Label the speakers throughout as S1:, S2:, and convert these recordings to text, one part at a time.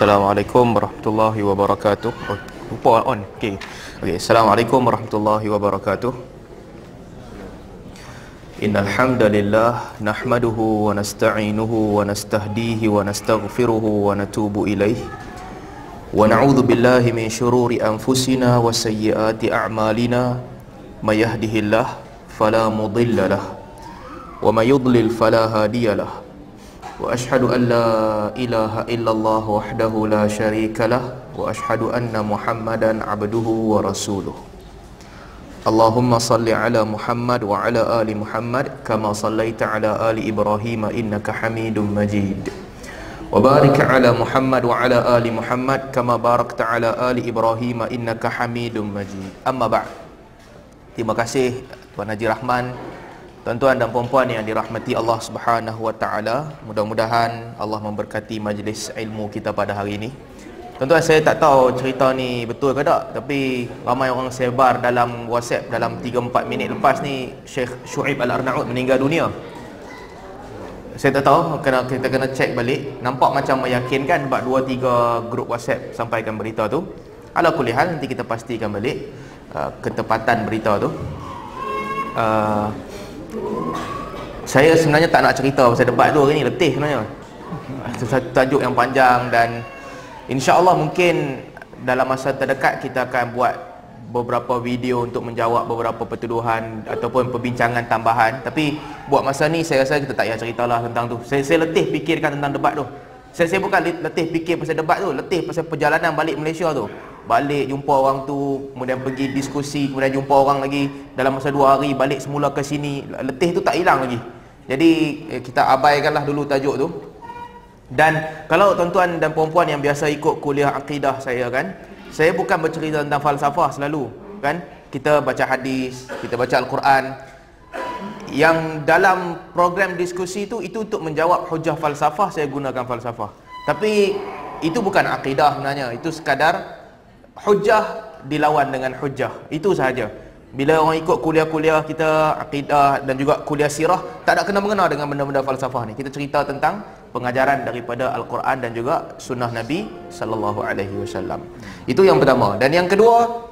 S1: Assalamualaikum warahmatullahi wabarakatuh. Oh, lupa on. Okey. Okey, Assalamualaikum warahmatullahi wabarakatuh. Innal hamdalillah nahmaduhu wa nasta'inuhu wa nastahdihi wa nastaghfiruhu wa natubu ilaih. Wa na'udzu billahi min shururi anfusina wa sayyiati a'malina. May yahdihillah fala mudilla lahu wa may yudlil fala hadiya lahu. واشهد ان لا اله الا الله وحده لا شريك له واشهد ان محمدا عبده ورسوله اللهم صل على محمد وعلى ال محمد كما صليت على ال ابراهيم انك حميد مجيد وبارك على محمد وعلى ال محمد كما باركت على ال ابراهيم انك حميد مجيد اما بعد terima kasih Tuan Haji Rahman Tuan-tuan dan puan-puan yang dirahmati Allah Subhanahu Wa Taala, mudah-mudahan Allah memberkati majlis ilmu kita pada hari ini. Tuan-tuan saya tak tahu cerita ni betul ke tak, tapi ramai orang sebar dalam WhatsApp dalam 3-4 minit lepas ni Syekh Shu'ib Al-Arnaud meninggal dunia. Saya tak tahu, kena kita kena cek balik. Nampak macam meyakinkan sebab 2 3 grup WhatsApp sampaikan berita tu. Ala kulli hal nanti kita pastikan balik uh, ketepatan berita tu. Uh, saya sebenarnya tak nak cerita pasal debat tu hari ni letih sebenarnya. Satu tajuk yang panjang dan insya-Allah mungkin dalam masa terdekat kita akan buat beberapa video untuk menjawab beberapa pertuduhan ataupun perbincangan tambahan. Tapi buat masa ni saya rasa kita tak payah ceritalah tentang tu. Saya, saya letih fikirkan tentang debat tu saya, saya bukan letih fikir pasal debat tu letih pasal perjalanan balik Malaysia tu balik jumpa orang tu kemudian pergi diskusi kemudian jumpa orang lagi dalam masa dua hari balik semula ke sini letih tu tak hilang lagi jadi eh, kita abaikanlah dulu tajuk tu. Dan kalau tuan-tuan dan puan-puan yang biasa ikut kuliah akidah saya kan, saya bukan bercerita tentang falsafah selalu, kan? Kita baca hadis, kita baca al-Quran. Yang dalam program diskusi tu itu untuk menjawab hujah falsafah saya gunakan falsafah. Tapi itu bukan akidah sebenarnya, itu sekadar hujah dilawan dengan hujah. Itu sahaja. Bila orang ikut kuliah-kuliah kita akidah dan juga kuliah sirah tak ada kena mengena dengan benda-benda falsafah ni. Kita cerita tentang pengajaran daripada al-Quran dan juga sunnah Nabi sallallahu alaihi wasallam. Itu yang pertama. Dan yang kedua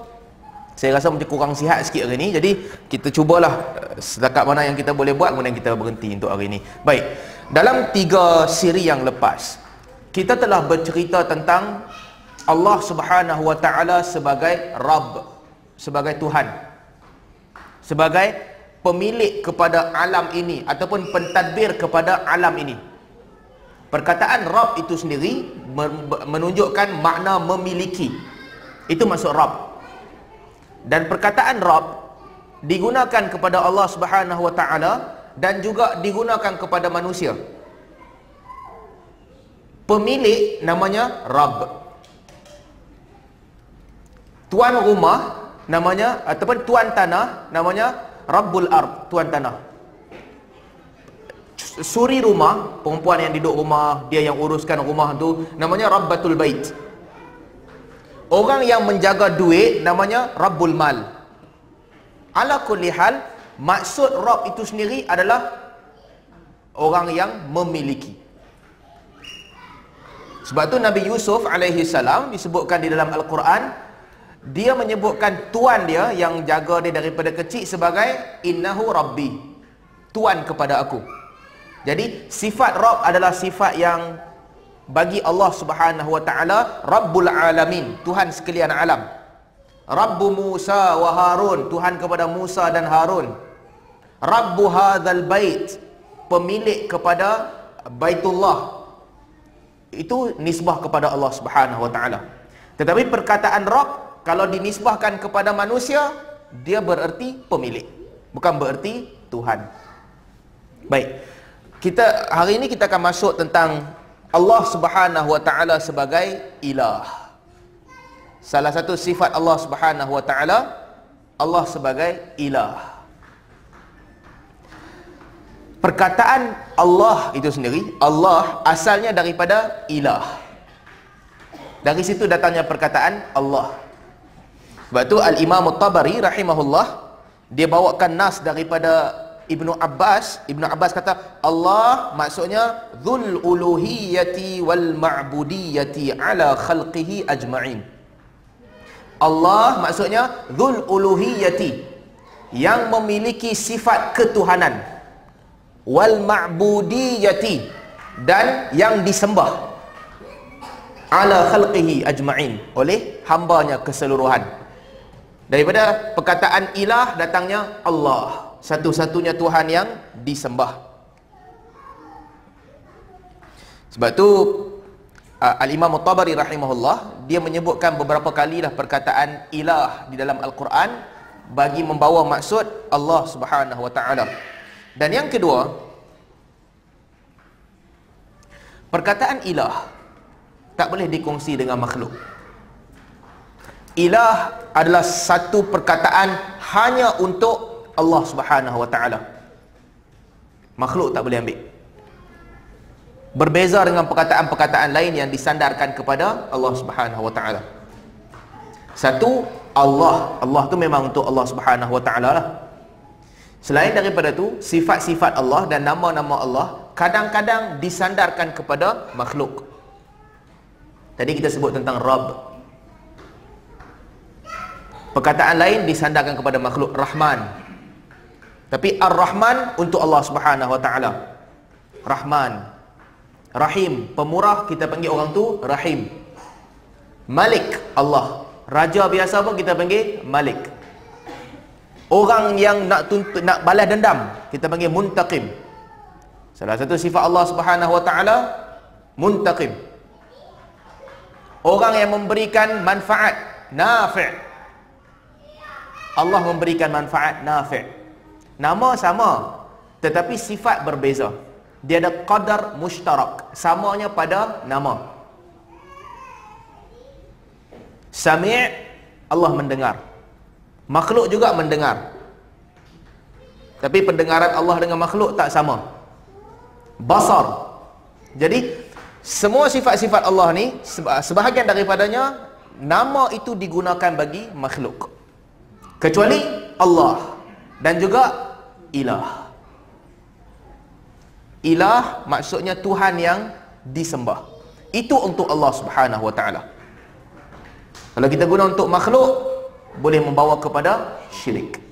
S1: saya rasa macam kurang sihat sikit hari ni. Jadi kita cubalah eh, setakat mana yang kita boleh buat kemudian kita berhenti untuk hari ini. Baik. Dalam tiga siri yang lepas kita telah bercerita tentang Allah Subhanahu wa taala sebagai Rabb, sebagai Tuhan sebagai pemilik kepada alam ini ataupun pentadbir kepada alam ini. Perkataan Rabb itu sendiri menunjukkan makna memiliki. Itu maksud Rabb. Dan perkataan Rabb digunakan kepada Allah Subhanahu Wa Taala dan juga digunakan kepada manusia. Pemilik namanya Rabb. Tuan rumah namanya ataupun tuan tanah namanya Rabbul Ard, tuan tanah. Suri rumah, perempuan yang duduk rumah, dia yang uruskan rumah tu namanya Rabbatul Bait. Orang yang menjaga duit namanya Rabbul Mal. Ala kulli hal, maksud Rabb itu sendiri adalah orang yang memiliki. Sebab tu Nabi Yusuf alaihi salam disebutkan di dalam Al-Quran dia menyebutkan tuan dia yang jaga dia daripada kecil sebagai innahu rabbi tuan kepada aku jadi sifat rabb adalah sifat yang bagi Allah Subhanahu wa taala rabbul alamin tuhan sekalian alam. Rabbu musa wa harun tuhan kepada musa dan harun. Rabbu hadzal bait pemilik kepada baitullah. Itu nisbah kepada Allah Subhanahu wa taala. Tetapi perkataan rabb kalau dinisbahkan kepada manusia dia bererti pemilik bukan bererti Tuhan. Baik. Kita hari ini kita akan masuk tentang Allah Subhanahu wa taala sebagai ilah. Salah satu sifat Allah Subhanahu wa taala Allah sebagai ilah. Perkataan Allah itu sendiri Allah asalnya daripada ilah. Dari situ datangnya perkataan Allah. Sebab tu Al-Imam Tabari rahimahullah dia bawakan nas daripada Ibnu Abbas, Ibnu Abbas kata Allah maksudnya dzul uluhiyati wal ma'budiyati ala khalqihi ajma'in. Allah maksudnya dzul uluhiyati yang memiliki sifat ketuhanan. Wal ma'budiyati dan yang disembah. Ala khalqihi ajma'in oleh hambanya keseluruhan. Daripada perkataan ilah datangnya Allah satu-satunya Tuhan yang disembah. Sebab tu uh, Al-Imam Tabari rahimahullah dia menyebutkan beberapa kalilah perkataan ilah di dalam Al-Quran bagi membawa maksud Allah Subhanahu wa taala. Dan yang kedua perkataan ilah tak boleh dikongsi dengan makhluk. Ilah adalah satu perkataan hanya untuk Allah Subhanahu wa taala. Makhluk tak boleh ambil. Berbeza dengan perkataan-perkataan lain yang disandarkan kepada Allah Subhanahu wa taala. Satu Allah. Allah tu memang untuk Allah Subhanahu wa taala lah. Selain daripada tu sifat-sifat Allah dan nama-nama Allah kadang-kadang disandarkan kepada makhluk. Tadi kita sebut tentang Rabb. Perkataan lain disandarkan kepada makhluk Rahman. Tapi Ar-Rahman untuk Allah Subhanahu Wa Taala. Rahman. Rahim, pemurah kita panggil orang tu Rahim. Malik Allah. Raja biasa pun kita panggil Malik. Orang yang nak tuntut, nak balas dendam kita panggil Muntaqim. Salah satu sifat Allah Subhanahu Wa Taala Muntaqim. Orang yang memberikan manfaat nafi' Allah memberikan manfaat nafi' Nama sama tetapi sifat berbeza. Dia ada qadar mushtarak, samanya pada nama. Sami' Allah mendengar. Makhluk juga mendengar. Tapi pendengaran Allah dengan makhluk tak sama. Basar. Jadi semua sifat-sifat Allah ni sebahagian daripadanya nama itu digunakan bagi makhluk kecuali Allah dan juga ilah. Ilah maksudnya Tuhan yang disembah. Itu untuk Allah Subhanahu wa taala. Kalau kita guna untuk makhluk boleh membawa kepada syirik.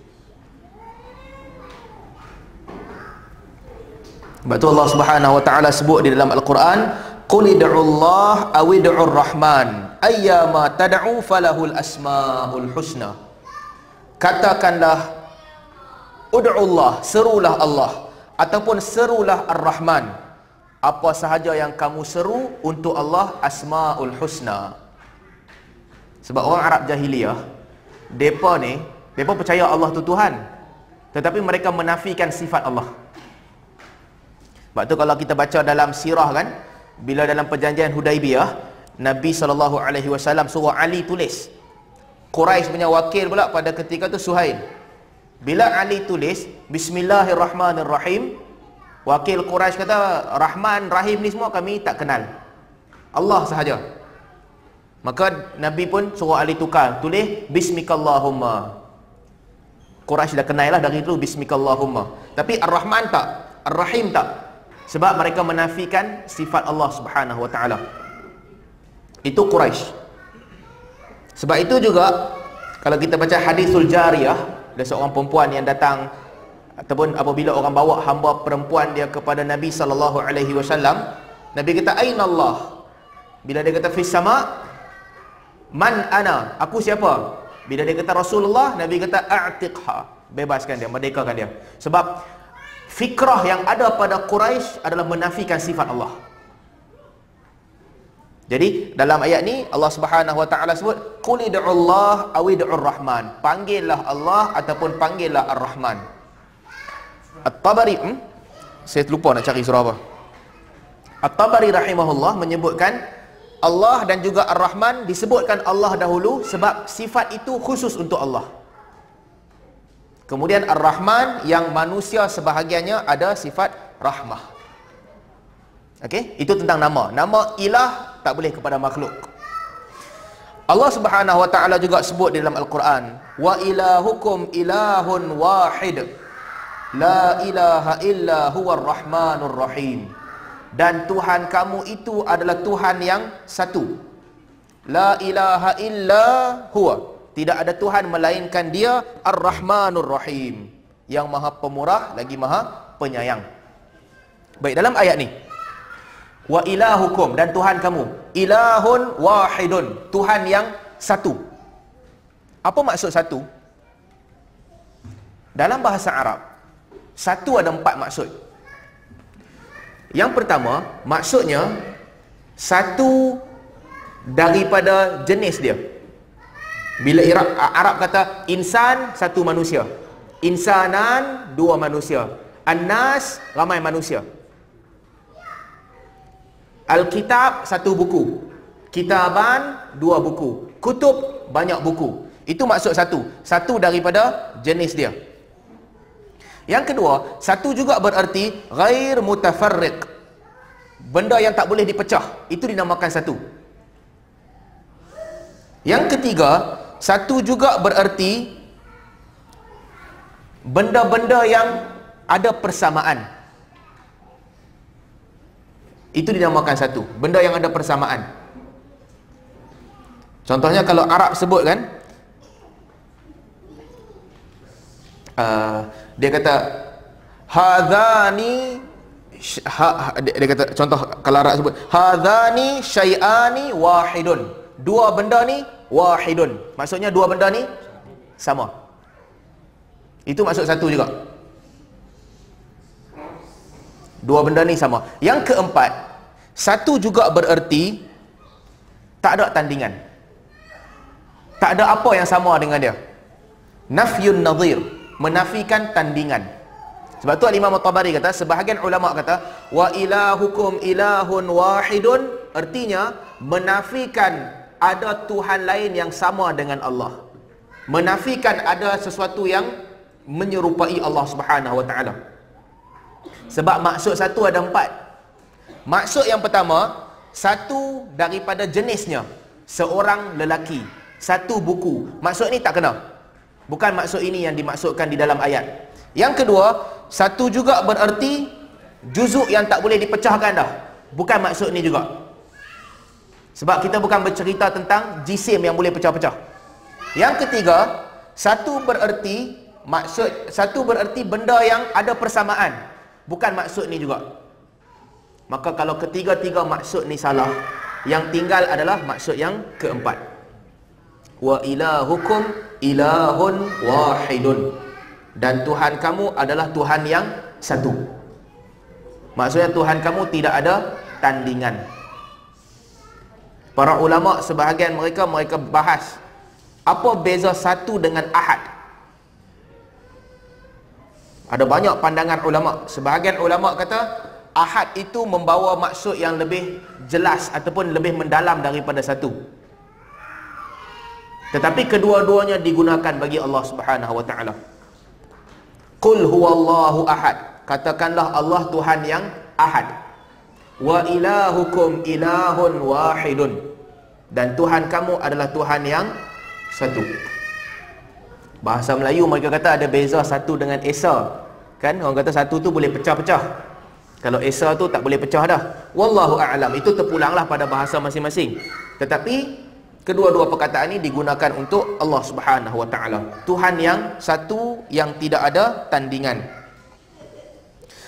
S1: Sebab tu Allah Subhanahu wa taala sebut di dalam Al-Quran Qul id'ullah aw id'ur rahman ayyama tad'u falahul asmaul husna. Katakanlah ud'ullah serulah Allah. Ataupun serulah ar-rahman. Apa sahaja yang kamu seru untuk Allah asmaul husna. Sebab orang Arab jahiliyah depa ni depa percaya Allah tu Tuhan. Tetapi mereka menafikan sifat Allah. Sebab tu kalau kita baca dalam sirah kan bila dalam perjanjian Hudaibiyah Nabi SAW suruh Ali tulis. Quraisy punya wakil pula pada ketika tu Suhail bila Ali tulis Bismillahirrahmanirrahim wakil Quraisy kata Rahman Rahim ni semua kami tak kenal. Allah sahaja. Maka Nabi pun suruh Ali tukar tulis Bismikallahumma. Quraisy dah kenal lah dari dulu Bismikallahumma. Tapi Ar-Rahman tak Ar-Rahim tak. Sebab mereka menafikan sifat Allah Subhanahu wa taala. Itu Quraisy. Sebab itu juga kalau kita baca hadisul jariyah, ada seorang perempuan yang datang ataupun apabila orang bawa hamba perempuan dia kepada Nabi sallallahu alaihi wasallam, Nabi kata aina Allah? Bila dia kata fis sama, man ana? Aku siapa? Bila dia kata Rasulullah, Nabi kata a'tiqha, bebaskan dia, merdekakan dia. Sebab fikrah yang ada pada Quraisy adalah menafikan sifat Allah. Jadi dalam ayat ni Allah Subhanahu Wa Taala sebut qul Allah aw rahman. Panggillah Allah ataupun panggillah Ar-Rahman. At-Tabari hmm? saya lupa nak cari surah apa. At-Tabari rahimahullah menyebutkan Allah dan juga Ar-Rahman disebutkan Allah dahulu sebab sifat itu khusus untuk Allah. Kemudian Ar-Rahman yang manusia sebahagiannya ada sifat rahmah. Okey, itu tentang nama. Nama ilah tak boleh kepada makhluk. Allah Subhanahu wa taala juga sebut di dalam Al-Quran, wa ilahukum ilahun wahid. La ilaha illa huwa rahmanur rahim. Dan Tuhan kamu itu adalah Tuhan yang satu. La ilaha illa huwa. Tidak ada Tuhan melainkan dia Ar-Rahmanur Rahim. Yang maha pemurah lagi maha penyayang. Baik, dalam ayat ni. Wa ilahukum dan Tuhan kamu. Ilahun wahidun. Tuhan yang satu. Apa maksud satu? Dalam bahasa Arab, satu ada empat maksud. Yang pertama, maksudnya satu daripada jenis dia. Bila Arab, Arab kata insan satu manusia. Insanan dua manusia. An-nas ramai manusia. Al-kitab satu buku. Kitaban dua buku. Kutub banyak buku. Itu maksud satu. Satu daripada jenis dia. Yang kedua, satu juga bererti ghair mutafarriq. Benda yang tak boleh dipecah, itu dinamakan satu. Yang ketiga, satu juga bererti benda-benda yang ada persamaan. Itu dinamakan satu. Benda yang ada persamaan. Contohnya kalau Arab sebut kan, uh, dia kata hadani ha, ha, dia, dia kata contoh kalau Arab sebut hadani syai'ani wahidun dua benda ni wahidun maksudnya dua benda ni sama itu maksud satu juga dua benda ni sama yang keempat satu juga bererti tak ada tandingan tak ada apa yang sama dengan dia nafyun nadhir menafikan tandingan. Sebab tu Imam At-Tabari kata, sebahagian ulama kata, wa ilahukum ilahun wahidun, artinya menafikan ada Tuhan lain yang sama dengan Allah. Menafikan ada sesuatu yang menyerupai Allah Subhanahu wa taala. Sebab maksud satu ada empat. Maksud yang pertama, satu daripada jenisnya, seorang lelaki, satu buku. Maksud ni tak kena. Bukan maksud ini yang dimaksudkan di dalam ayat. Yang kedua, satu juga bererti juzuk yang tak boleh dipecahkan dah. Bukan maksud ini juga. Sebab kita bukan bercerita tentang jisim yang boleh pecah-pecah. Yang ketiga, satu bererti maksud satu bererti benda yang ada persamaan. Bukan maksud ini juga. Maka kalau ketiga-tiga maksud ni salah, yang tinggal adalah maksud yang keempat. Wa ilahukum ilahun wahidun dan Tuhan kamu adalah Tuhan yang satu maksudnya Tuhan kamu tidak ada tandingan para ulama sebahagian mereka mereka bahas apa beza satu dengan ahad ada banyak pandangan ulama sebahagian ulama kata ahad itu membawa maksud yang lebih jelas ataupun lebih mendalam daripada satu tetapi kedua-duanya digunakan bagi Allah Subhanahu wa taala. Qul huwallahu ahad. Katakanlah Allah Tuhan yang ahad. Wa ilahukum ilahun wahidun. Dan Tuhan kamu adalah Tuhan yang satu. Bahasa Melayu mereka kata ada beza satu dengan esa. Kan orang kata satu tu boleh pecah-pecah. Kalau esa tu tak boleh pecah dah. Wallahu a'lam. Itu terpulanglah pada bahasa masing-masing. Tetapi Kedua-dua perkataan ini digunakan untuk Allah Subhanahu Wa Taala. Tuhan yang satu yang tidak ada tandingan.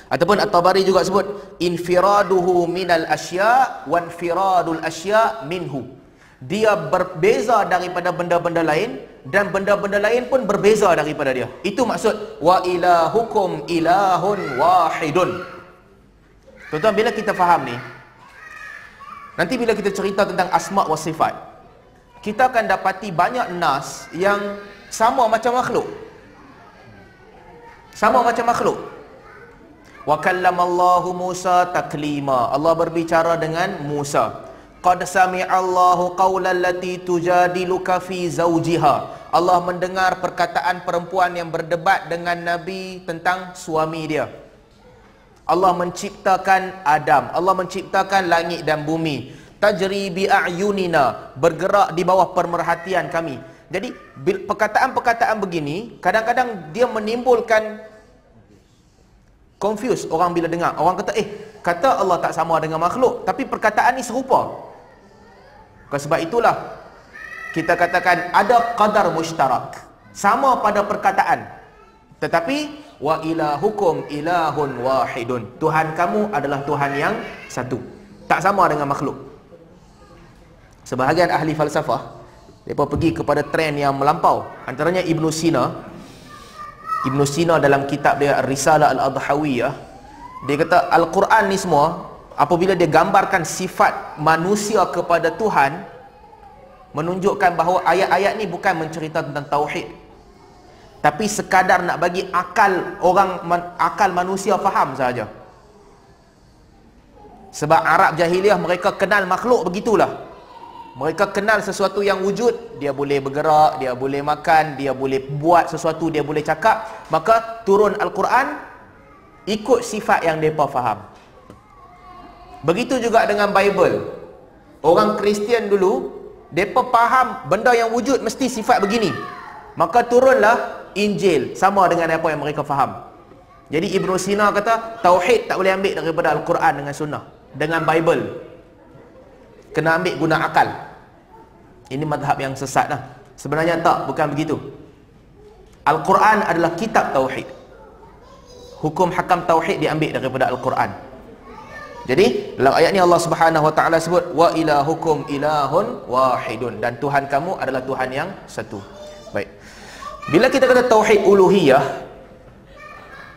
S1: Ataupun At-Tabari juga sebut infiraduhu minal asya wa infiradul asya minhu. Dia berbeza daripada benda-benda lain dan benda-benda lain pun berbeza daripada dia. Itu maksud wa ilahukum ilahun wahidun. Tuan-tuan bila kita faham ni Nanti bila kita cerita tentang asma wa sifat kita akan dapati banyak nas yang sama macam makhluk. Sama macam makhluk. Wa kallamallahu Musa taklima. Allah berbicara dengan Musa. Qad sami'allahu qawlan lati tujadiluka fi zawjiha. Allah mendengar perkataan perempuan yang berdebat dengan Nabi tentang suami dia. Allah menciptakan Adam. Allah menciptakan langit dan bumi tajri bi a'yunina bergerak di bawah pemerhatian kami jadi perkataan-perkataan begini kadang-kadang dia menimbulkan confuse orang bila dengar orang kata eh kata Allah tak sama dengan makhluk tapi perkataan ni serupa sebab itulah kita katakan ada qadar mushtarak sama pada perkataan. Tetapi wa ilahukum ilahun wahidun. Tuhan kamu adalah Tuhan yang satu. Tak sama dengan makhluk. Sebahagian ahli falsafah mereka pergi kepada trend yang melampau. Antaranya Ibn Sina. Ibn Sina dalam kitab dia Risalah Al-Adhawiyah dia kata Al-Quran ni semua apabila dia gambarkan sifat manusia kepada Tuhan menunjukkan bahawa ayat-ayat ni bukan mencerita tentang tauhid. Tapi sekadar nak bagi akal orang akal manusia faham saja sebab Arab jahiliah mereka kenal makhluk begitulah. Mereka kenal sesuatu yang wujud dia boleh bergerak dia boleh makan dia boleh buat sesuatu dia boleh cakap. Maka turun al-Quran ikut sifat yang depa faham begitu juga dengan bible orang Kristian dulu depa faham benda yang wujud mesti sifat begini maka turunlah Injil sama dengan apa yang mereka faham jadi Ibn Sina kata tauhid tak boleh ambil daripada al-Quran dengan sunnah dengan bible kena ambil guna akal ini madhab yang sesat lah. Sebenarnya tak, bukan begitu. Al-Quran adalah kitab Tauhid. Hukum hakam Tauhid diambil daripada Al-Quran. Jadi, dalam ayat ni Allah Subhanahu Wa Taala sebut wa ilahukum ilahun wahidun dan Tuhan kamu adalah Tuhan yang satu. Baik. Bila kita kata tauhid uluhiyah,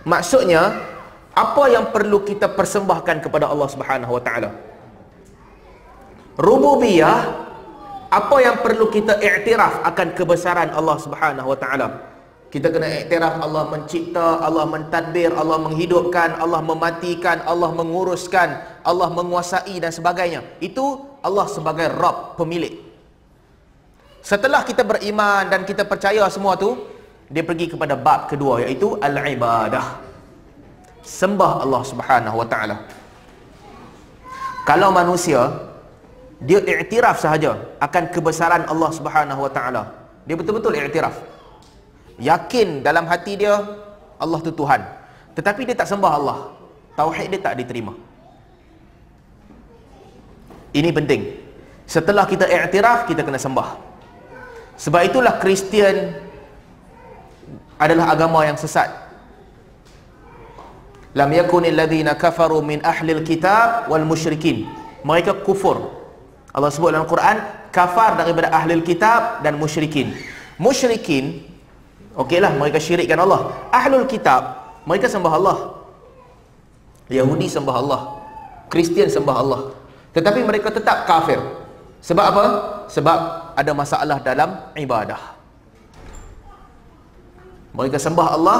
S1: maksudnya apa yang perlu kita persembahkan kepada Allah Subhanahu Wa Taala? Rububiyah apa yang perlu kita iktiraf akan kebesaran Allah Subhanahu wa taala kita kena iktiraf Allah mencipta, Allah mentadbir, Allah menghidupkan, Allah mematikan, Allah menguruskan, Allah menguasai dan sebagainya. Itu Allah sebagai Rabb, pemilik. Setelah kita beriman dan kita percaya semua tu, dia pergi kepada bab kedua iaitu al-ibadah. Sembah Allah Subhanahu wa taala. Kalau manusia dia iktiraf sahaja akan kebesaran Allah Subhanahu Wa Taala. Dia betul-betul iktiraf. Yakin dalam hati dia Allah tu Tuhan. Tetapi dia tak sembah Allah. Tauhid dia tak diterima. Ini penting. Setelah kita iktiraf, kita kena sembah. Sebab itulah Kristian adalah agama yang sesat. Lam yakunil ladzina kafaru min ahlil kitab wal musyrikin. Mereka kufur Allah sebut dalam Quran kafar daripada ahli kitab dan musyrikin. Musyrikin okeylah mereka syirikkan Allah. Ahlul kitab mereka sembah Allah. Yahudi sembah Allah. Kristian sembah Allah. Tetapi mereka tetap kafir. Sebab apa? Sebab ada masalah dalam ibadah. Mereka sembah Allah,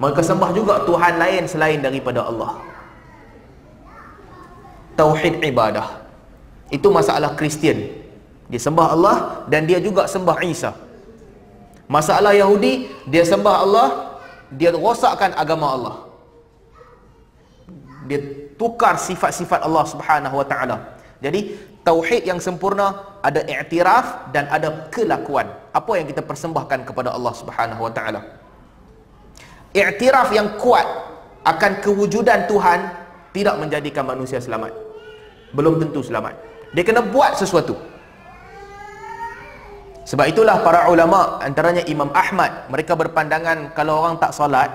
S1: mereka sembah juga Tuhan lain selain daripada Allah. Tauhid ibadah. Itu masalah Kristian. Dia sembah Allah dan dia juga sembah Isa. Masalah Yahudi, dia sembah Allah, dia rosakkan agama Allah. Dia tukar sifat-sifat Allah Subhanahu Wa Taala. Jadi tauhid yang sempurna ada i'tiraf dan ada kelakuan. Apa yang kita persembahkan kepada Allah Subhanahu Wa Taala? I'tiraf yang kuat akan kewujudan Tuhan tidak menjadikan manusia selamat. Belum tentu selamat. Dia kena buat sesuatu. Sebab itulah para ulama antaranya Imam Ahmad mereka berpandangan kalau orang tak solat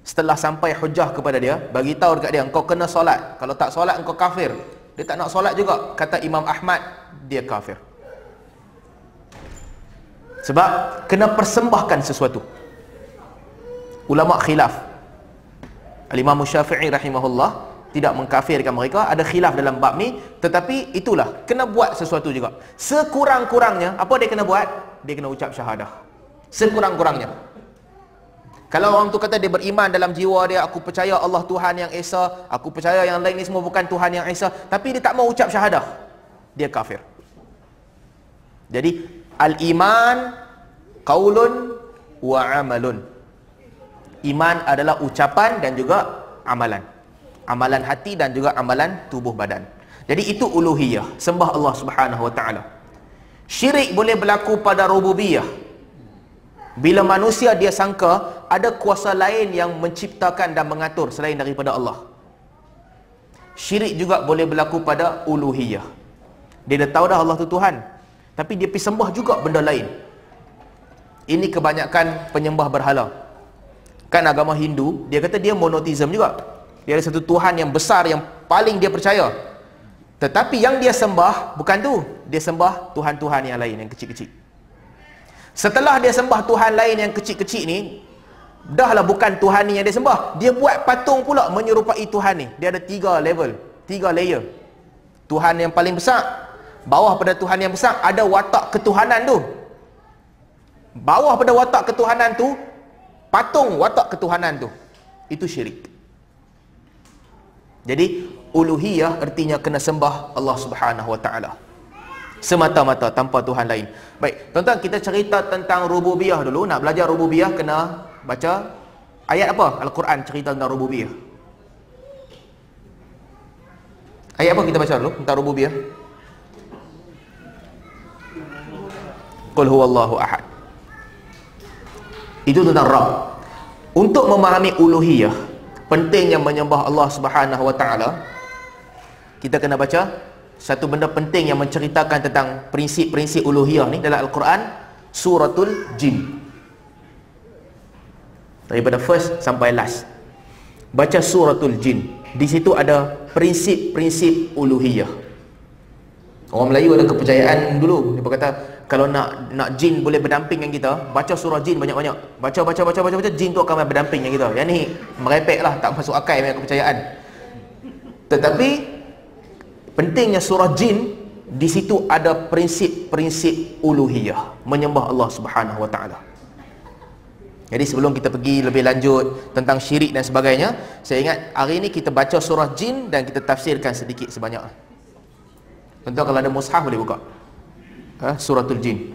S1: setelah sampai hujah kepada dia bagi tahu dekat dia engkau kena solat. Kalau tak solat engkau kafir. Dia tak nak solat juga. Kata Imam Ahmad dia kafir. Sebab kena persembahkan sesuatu. Ulama khilaf. Al-Imam Syafi'i rahimahullah tidak mengkafirkan mereka ada khilaf dalam bab ni. Tetapi itulah kena buat sesuatu juga. Sekurang-kurangnya apa dia kena buat? Dia kena ucap syahadah. Sekurang-kurangnya. Kalau orang tu kata dia beriman dalam jiwa dia aku percaya Allah Tuhan yang Esa aku percaya yang lain ni semua bukan Tuhan yang Esa tapi dia tak mau ucap syahadah dia kafir. Jadi al-iman qaulun wa amalun. Iman adalah ucapan dan juga amalan amalan hati dan juga amalan tubuh badan. Jadi itu uluhiyah, sembah Allah Subhanahu wa taala. Syirik boleh berlaku pada rububiyah. Bila manusia dia sangka ada kuasa lain yang menciptakan dan mengatur selain daripada Allah. Syirik juga boleh berlaku pada uluhiyah. Dia dah tahu dah Allah tu Tuhan. Tapi dia pergi sembah juga benda lain. Ini kebanyakan penyembah berhala. Kan agama Hindu, dia kata dia monotheism juga. Dia ada satu Tuhan yang besar yang paling dia percaya. Tetapi yang dia sembah bukan tu. Dia sembah Tuhan-Tuhan yang lain yang kecil-kecil. Setelah dia sembah Tuhan lain yang kecil-kecil ni, dahlah bukan Tuhan ni yang dia sembah. Dia buat patung pula menyerupai Tuhan ni. Dia ada tiga level, tiga layer. Tuhan yang paling besar, bawah pada Tuhan yang besar ada watak ketuhanan tu. Bawah pada watak ketuhanan tu, patung watak ketuhanan tu. Itu syirik. Jadi uluhiyah artinya kena sembah Allah Subhanahu Wa Taala semata-mata tanpa Tuhan lain. Baik, tuan-tuan kita cerita tentang rububiyah dulu. Nak belajar rububiyah kena baca ayat apa? Al-Quran cerita tentang rububiyah. Ayat apa kita baca dulu tentang rububiyah? Qul huwallahu ahad. Itu tentang Rabb. Untuk memahami uluhiyah, pentingnya menyembah Allah Subhanahu wa taala, kita kena baca satu benda penting yang menceritakan tentang prinsip-prinsip uluhiyah ni dalam Al-Quran suratul jin. Daripada first sampai last. Baca suratul jin. Di situ ada prinsip-prinsip uluhiyah. Orang Melayu ada kepercayaan dulu. Dia berkata kalau nak nak jin boleh berdamping dengan kita baca surah jin banyak-banyak baca baca baca baca baca jin tu akan berdamping dengan kita yang ni merepek lah tak masuk akal punya kepercayaan tetapi Pentingnya surah jin di situ ada prinsip-prinsip uluhiyah, menyembah Allah Subhanahu wa taala. Jadi sebelum kita pergi lebih lanjut tentang syirik dan sebagainya, saya ingat hari ini kita baca surah jin dan kita tafsirkan sedikit sebanyak. Tentu kalau ada mushaf boleh buka. Ha, suratul jin.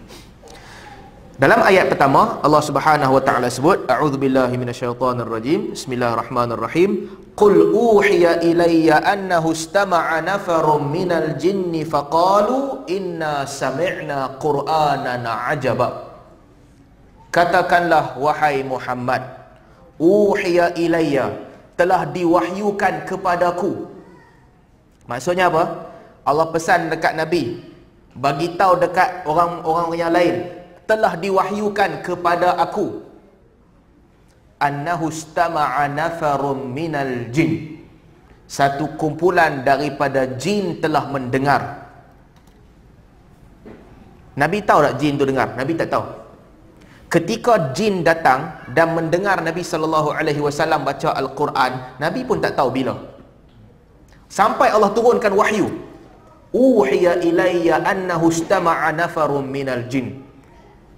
S1: Dalam ayat pertama Allah Subhanahu wa taala sebut a'udzubillahi minasyaitonirrajim. Bismillahirrahmanirrahim. Qul uhiya ilayya annahu istama'a nafarun minal jinni faqalu inna sami'na qur'anan ajaba. Katakanlah wahai Muhammad uhiya ilayya telah diwahyukan kepadaku. Maksudnya apa? Allah pesan dekat Nabi bagi tahu dekat orang-orang yang lain telah diwahyukan kepada aku. Annahu istama'a nafarun minal jin. Satu kumpulan daripada jin telah mendengar. Nabi tahu tak jin tu dengar? Nabi tak tahu. Ketika jin datang dan mendengar Nabi sallallahu alaihi wasallam baca al-Quran Nabi pun tak tahu bila. Sampai Allah turunkan wahyu uhiya ilayya annahu istama'a nafarun minal jin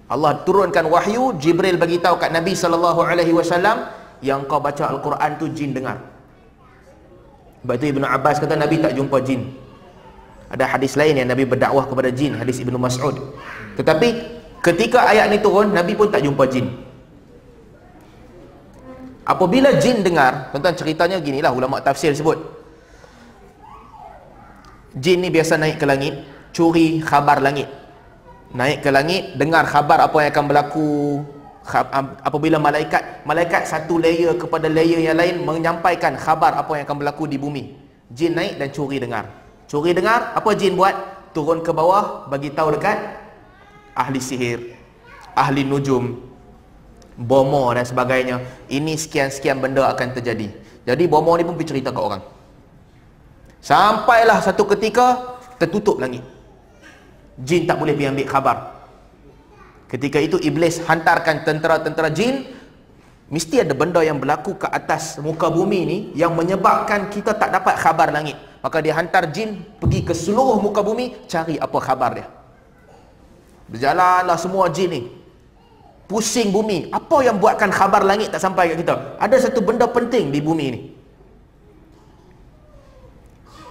S1: Allah turunkan wahyu, Jibril bagi tahu kat Nabi sallallahu alaihi wasallam yang kau baca al-Quran tu jin dengar. Sebab itu Ibnu Abbas kata Nabi tak jumpa jin. Ada hadis lain yang Nabi berdakwah kepada jin, hadis Ibnu Mas'ud. Tetapi ketika ayat ni turun, Nabi pun tak jumpa jin. Apabila jin dengar, tuan-tuan ceritanya ginilah ulama tafsir sebut. Jin ni biasa naik ke langit, curi khabar langit. Naik ke langit dengar khabar apa yang akan berlaku apabila malaikat malaikat satu layer kepada layer yang lain menyampaikan khabar apa yang akan berlaku di bumi. Jin naik dan curi dengar. Curi dengar apa jin buat? Turun ke bawah bagi tahu dekat ahli sihir ahli nujum bomo dan sebagainya. Ini sekian-sekian benda akan terjadi. Jadi bomo ni pun pergi cerita ke orang sampailah satu ketika tertutup langit. Jin tak boleh pergi ambil khabar. Ketika itu iblis hantarkan tentera-tentera jin. Mesti ada benda yang berlaku ke atas muka bumi ni yang menyebabkan kita tak dapat khabar langit. Maka dia hantar jin pergi ke seluruh muka bumi cari apa khabar dia. Berjalanlah semua jin ni. Pusing bumi. Apa yang buatkan khabar langit tak sampai ke kita? Ada satu benda penting di bumi ni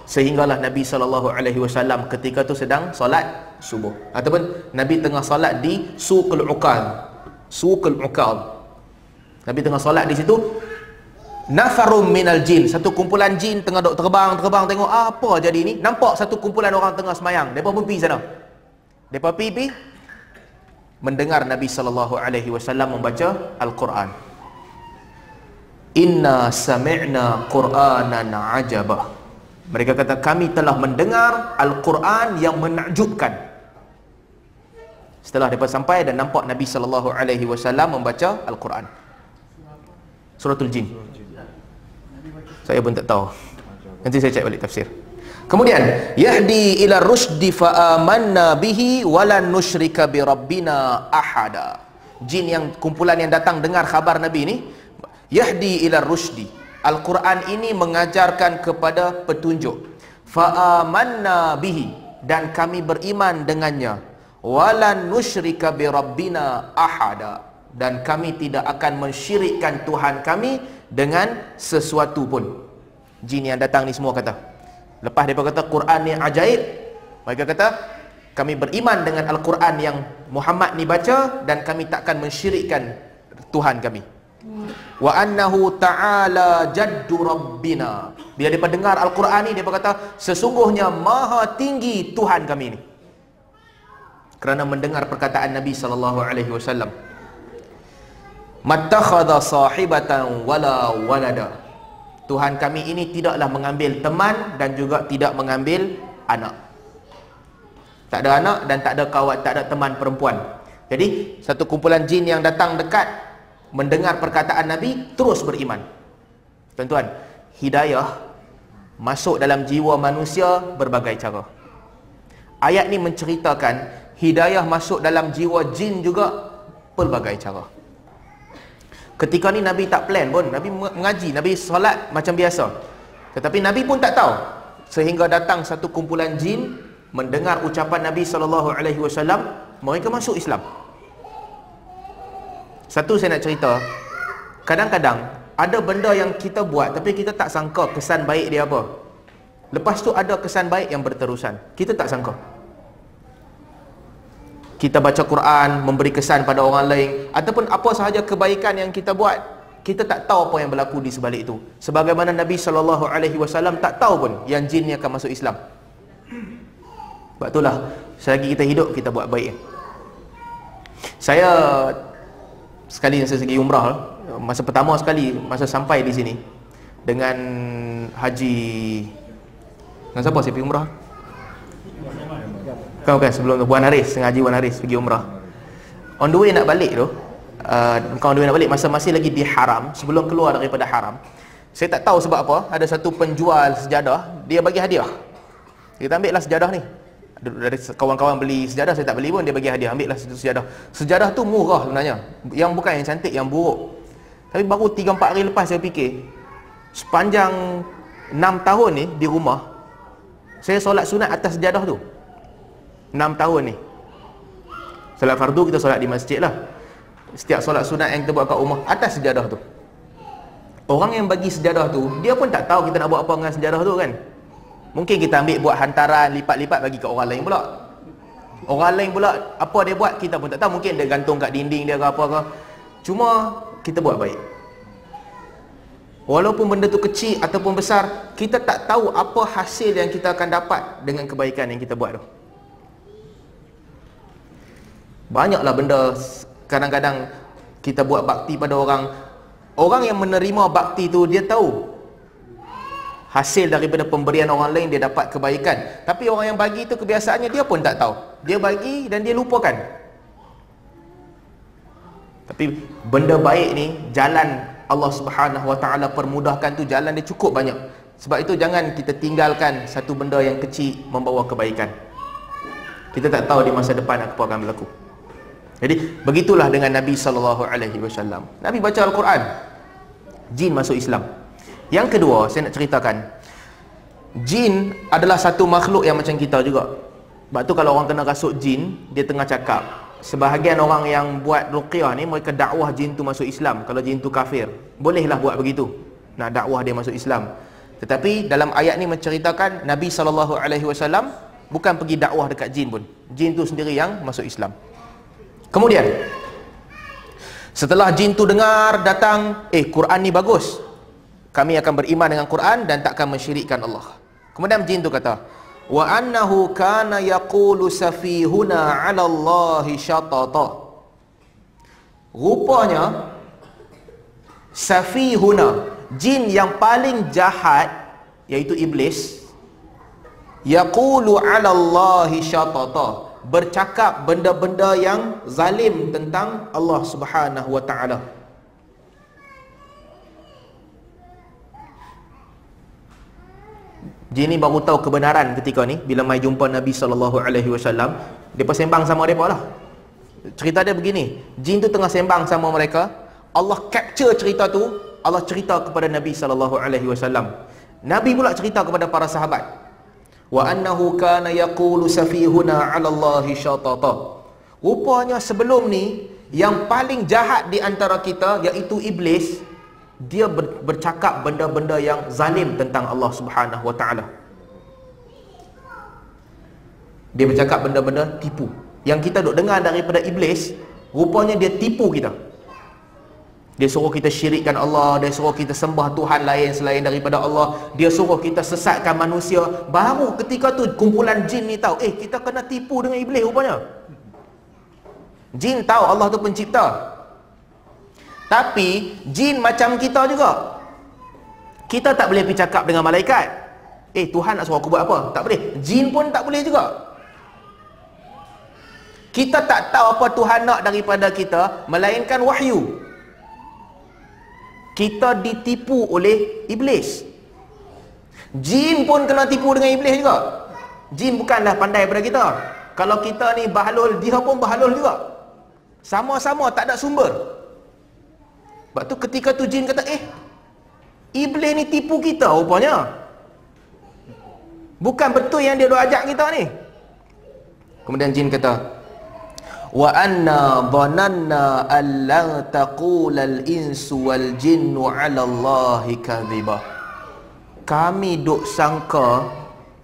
S1: sehinggalah Nabi sallallahu alaihi wasallam ketika tu sedang solat subuh. Ataupun Nabi tengah solat di Suqul Uqal Suqul Uqal Nabi tengah solat di situ. Nafarum minal jin. Satu kumpulan jin tengah dok terbang terbang tengok apa jadi ni. Nampak satu kumpulan orang tengah semayang. Depa pun pergi sana. Depa pergi mendengar Nabi wasallam membaca al-Quran. Inna sami'na qur'anan ajaba mereka kata kami telah mendengar al-Quran yang menakjubkan. Setelah mereka sampai dan nampak Nabi sallallahu alaihi wasallam membaca al-Quran. Suratul jin. Saya pun tak tahu. Nanti saya cek balik tafsir. Kemudian yahdi ila rusdi fa amanna bihi wala nusyrika bi rabbina ahada. Jin yang kumpulan yang datang dengar khabar Nabi ini yahdi ila rusdi. Al-Quran ini mengajarkan kepada petunjuk. Fa amanna bihi dan kami beriman dengannya. Wala nusyrika bi rabbina ahada dan kami tidak akan mensyirikkan Tuhan kami dengan sesuatu pun. Jin yang datang ni semua kata, Lepas dia kata Quran ni ajaib, mereka kata kami beriman dengan Al-Quran yang Muhammad ni baca dan kami takkan mensyirikkan Tuhan kami. Wa annahu ta'ala jaddu rabbina. Bila dia dengar Al-Quran ni dia berkata sesungguhnya maha tinggi Tuhan kami ni. Kerana mendengar perkataan Nabi sallallahu alaihi wasallam. Mattakhadha sahibatan wala walada. Tuhan kami ini tidaklah mengambil teman dan juga tidak mengambil anak. Tak ada anak dan tak ada kawan, tak ada teman perempuan. Jadi, satu kumpulan jin yang datang dekat mendengar perkataan Nabi terus beriman. Tuan-tuan, hidayah masuk dalam jiwa manusia berbagai cara. Ayat ni menceritakan hidayah masuk dalam jiwa jin juga pelbagai cara. Ketika ni Nabi tak plan pun, Nabi mengaji, Nabi solat macam biasa. Tetapi Nabi pun tak tahu. Sehingga datang satu kumpulan jin mendengar ucapan Nabi sallallahu alaihi wasallam, mereka masuk Islam. Satu saya nak cerita, kadang-kadang ada benda yang kita buat tapi kita tak sangka kesan baik dia apa. Lepas tu ada kesan baik yang berterusan. Kita tak sangka. Kita baca Quran memberi kesan pada orang lain ataupun apa sahaja kebaikan yang kita buat kita tak tahu apa yang berlaku di sebalik itu. Sebagaimana Nabi sallallahu alaihi wasallam tak tahu pun yang jin ni akan masuk Islam. Sebab itulah selagi kita hidup kita buat baik. Saya sekali yang saya pergi umrah masa pertama sekali masa sampai di sini dengan haji dengan siapa saya pergi umrah? Bukan bukan sebelum tu Puan Haris Sengaja Puan Haris pergi umrah. On the way nak balik tu uh, Bukan on the way nak balik Masa masih lagi di haram Sebelum keluar daripada haram Saya tak tahu sebab apa Ada satu penjual sejadah Dia bagi hadiah. Kita ambil lah sejadah ni dari kawan-kawan beli sejadah Saya tak beli pun Dia bagi hadiah. Ambil lah satu sejadah. Sejadah tu murah sebenarnya. Yang bukan yang cantik Yang buruk. Tapi baru 3-4 hari lepas saya fikir Sepanjang 6 tahun ni Di rumah Saya solat sunat atas sejadah tu. 6 tahun ni. Salat fardu kita solat di masjid lah. Setiap solat sunat yang kita buat kat rumah Atas sejadah tu. Orang yang bagi sejadah tu Dia pun tak tahu kita nak buat apa dengan sejadah tu kan Mungkin kita ambil buat hantaran Lipat-lipat bagi kat orang lain pula. Orang lain pula Apa dia buat kita pun tak tahu. Mungkin dia gantung kat dinding dia ke apa ke. Cuma kita buat baik. Walaupun benda tu kecil ataupun besar Kita tak tahu apa hasil yang kita akan dapat Dengan kebaikan yang kita buat tu. Banyaklah benda kadang-kadang kita buat bakti pada orang. Orang yang menerima bakti tu dia tahu Hasil daripada pemberian orang lain dia dapat kebaikan Tapi orang yang bagi itu kebiasaannya dia pun tak tahu Dia bagi dan dia lupakan Tapi benda baik ni jalan Allah subhanahu wa ta'ala permudahkan tu jalan dia cukup banyak Sebab itu jangan kita tinggalkan satu benda yang kecil membawa kebaikan Kita tak tahu di masa depan apa akan berlaku jadi begitulah dengan Nabi sallallahu alaihi wasallam. Nabi baca Al-Quran. Jin masuk Islam. Yang kedua, saya nak ceritakan. Jin adalah satu makhluk yang macam kita juga. Sebab tu kalau orang kena rasuk jin, dia tengah cakap. Sebahagian orang yang buat ruqyah ni mereka dakwah jin tu masuk Islam kalau jin tu kafir. Bolehlah buat begitu. Nak dakwah dia masuk Islam. Tetapi dalam ayat ni menceritakan Nabi wasallam bukan pergi dakwah dekat jin pun. Jin tu sendiri yang masuk Islam. Kemudian setelah jin tu dengar datang, eh Quran ni bagus. Kami akan beriman dengan Quran dan takkan mensyirikkan Allah. Kemudian jin tu kata, wa annahu kana yaqulu safihuna 'ala Allah syatata. Rupanya safihuna jin yang paling jahat iaitu iblis yaqulu 'ala Allahi syatata bercakap benda-benda yang zalim tentang Allah Subhanahu wa taala Jin ni baru tahu kebenaran ketika ni bila mai jumpa Nabi sallallahu alaihi wasallam depa sembang sama depa lah. Cerita dia begini jin tu tengah sembang sama mereka Allah capture cerita tu Allah cerita kepada Nabi sallallahu alaihi wasallam. Nabi pula cerita kepada para sahabat. Wa annahu kana yaqulu safihuna 'ala Allah syatata rupanya sebelum ni yang paling jahat di antara kita iaitu iblis dia ber, bercakap benda-benda yang zalim tentang Allah Subhanahu Wa Taala. Dia bercakap benda-benda tipu. Yang kita duk dengar daripada iblis, rupanya dia tipu kita. Dia suruh kita syirikkan Allah, dia suruh kita sembah Tuhan lain selain daripada Allah, dia suruh kita sesatkan manusia. Baru ketika tu kumpulan jin ni tahu, eh kita kena tipu dengan iblis rupanya. Jin tahu Allah tu pencipta, tapi jin macam kita juga. Kita tak boleh pergi cakap dengan malaikat. Eh Tuhan nak suruh aku buat apa? Tak boleh. Jin pun tak boleh juga. Kita tak tahu apa Tuhan nak daripada kita melainkan wahyu. Kita ditipu oleh iblis. Jin pun kena tipu dengan iblis juga. Jin bukanlah pandai daripada kita. Kalau kita ni bahalul, dia pun bahalul juga. Sama-sama tak ada sumber. Sebab tu ketika tu jin kata, eh, iblis ni tipu kita rupanya. Bukan betul yang dia doa ajak kita ni. Kemudian jin kata, wa anna dhananna an lan taqula al-insu wal jinnu 'ala Allahi kadhiba. Kami duk sangka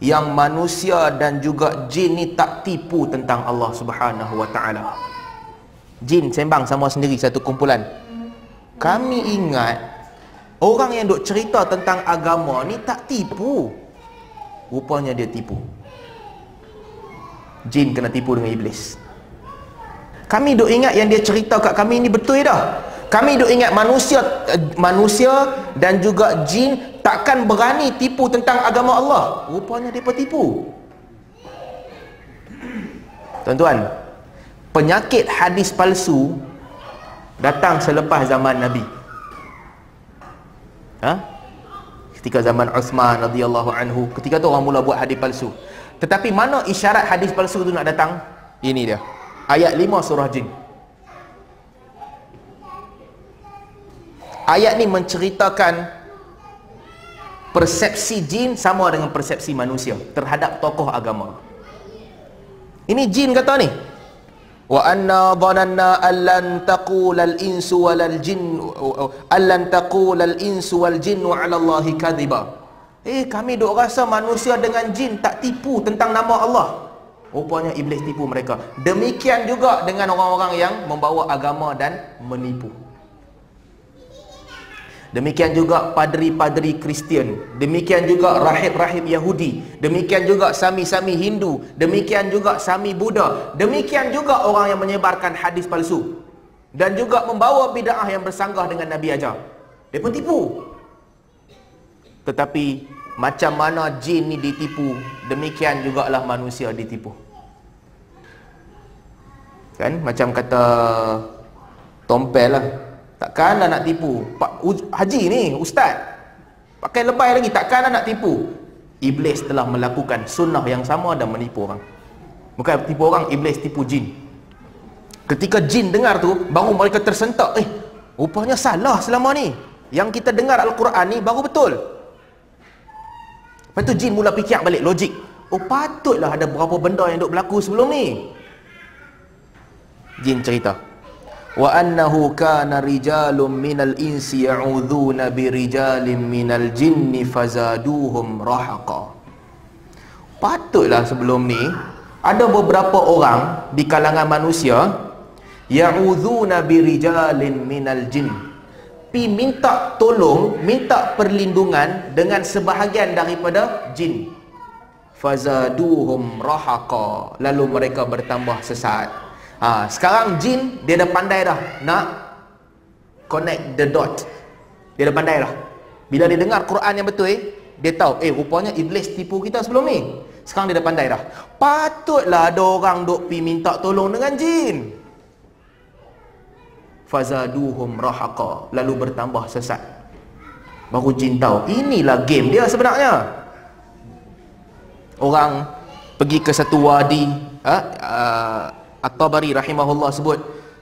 S1: yang manusia dan juga jin ni tak tipu tentang Allah Subhanahu wa taala. Jin sembang sama sendiri satu kumpulan kami ingat orang yang duk cerita tentang agama ni tak tipu. Rupanya dia tipu. Jin kena tipu dengan iblis. Kami duk ingat yang dia cerita kat kami ni betul dah. Kami duk ingat manusia manusia dan juga jin takkan berani tipu tentang agama Allah. Rupanya dia tipu. Tuan-tuan penyakit hadis palsu datang selepas zaman Nabi. Ha? Ketika zaman Uthman radhiyallahu anhu, ketika tu orang mula buat hadis palsu. Tetapi mana isyarat hadis palsu tu nak datang? Ini dia. Ayat 5 surah Jin. Ayat ni menceritakan persepsi jin sama dengan persepsi manusia terhadap tokoh agama. Ini jin kata ni wa anna dhananna allan taqula al insu wal jin allan taqula al insu wal jinnu ala allahi kadhiba. Eh kami dok rasa manusia dengan jin tak tipu tentang nama Allah. Rupanya iblis tipu mereka. Demikian juga dengan orang-orang yang membawa agama dan menipu Demikian juga padri-padri Kristian, demikian juga rahib-rahib Yahudi, demikian juga sami-sami Hindu, demikian juga sami Buddha, demikian juga orang yang menyebarkan hadis palsu. Dan juga membawa bid'ah yang bersanggah dengan Nabi ajar. Dia pun tipu. Tetapi macam mana jin ni ditipu, demikian jugalah manusia ditipu. Kan? Macam kata tompel lah Takkanlah nak tipu. Pak Haji ni Ustaz. Pakai lebay lagi. Takkanlah nak tipu. Iblis telah melakukan sunnah yang sama Dan menipu orang. Bukan tipu orang Iblis tipu jin. Ketika jin dengar tu Baru mereka tersentak. Eh Rupanya salah selama ni. Yang kita dengar Al-Quran ni Baru betul. Lepas tu jin mula fikir balik Logik. Oh patutlah ada berapa benda yang duk berlaku sebelum ni. Jin cerita wa annahu kana rijalun minal insi ya'udzuuna birijalin minal jinni fazaduhum rahaqa. Patutlah sebelum ni ada beberapa orang di kalangan manusia ya'udzuuna birijalin minal jin. Pi minta tolong minta perlindungan dengan sebahagian daripada jin. Fazaduhum rahaqa. Lalu mereka bertambah sesat ha, sekarang jin dia dah pandai dah nak connect the dot Dia dah pandai lah. Bila dia dengar Quran yang betul, eh, dia tahu, eh rupanya iblis tipu kita sebelum ni. Sekarang dia dah pandai dah. Patutlah ada orang duk pi minta tolong dengan jin. Fazaduhum rahaqa. Lalu bertambah sesat. Baru jin tahu, inilah game dia sebenarnya. Orang pergi ke satu wadi, ha? uh, At-Tabari rahimahullah sebut,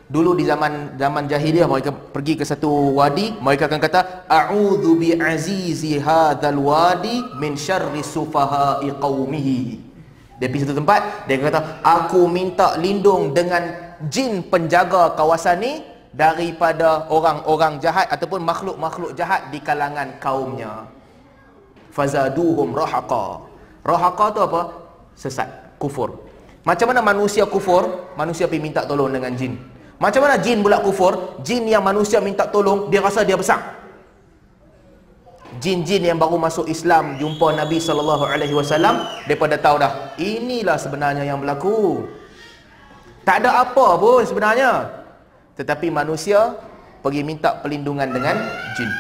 S1: dulu di zaman zaman jahiliah mereka pergi ke satu wadi mereka akan kata a'udzu bi azizi hadzal wadi min syarri sufaha'i qaumihi dia pergi satu tempat dia kata aku minta lindung dengan jin penjaga kawasan ni daripada orang-orang jahat ataupun makhluk-makhluk jahat di kalangan kaumnya. Fazaduhum rahaqa. Rahaqa tu apa? Sesat. Kufur macam mana manusia kufur manusia pergi minta tolong dengan jin macam mana jin pula kufur? Jin yang manusia minta tolong, dia rasa dia besar. Jin-jin yang baru masuk Islam jumpa Nabi sallallahu alaihi wasallam, depa dah tahu dah, inilah sebenarnya yang berlaku. Tak ada apa pun sebenarnya. Tetapi manusia pergi minta perlindungan dengan jin.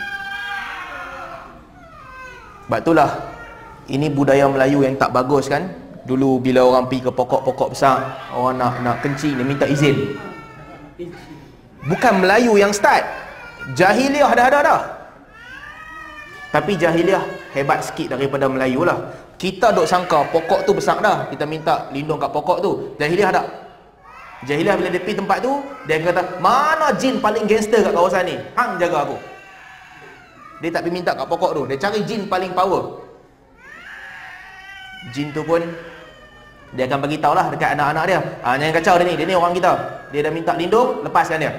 S1: Sebab itulah ini budaya Melayu yang tak bagus kan? Dulu bila orang pergi ke pokok-pokok besar, orang nak nak kencing dia minta izin. Bukan Melayu yang start. Jahiliah dah ada dah. Tapi jahiliah hebat sikit daripada Melayu lah. Kita duk sangka pokok tu besar dah. Kita minta lindung kat pokok tu. Jahiliah tak? Jahiliah bila dia pergi tempat tu Dia kata Mana jin paling gangster kat kawasan ni? Hang jaga aku. Dia tak pergi minta kat pokok tu. Dia cari jin paling power. Jin tu pun dia akan bagi tahulah dekat anak-anak dia. Ah jangan kacau dia ni, dia ni orang kita. Dia dah minta lindung, lepaskan dia.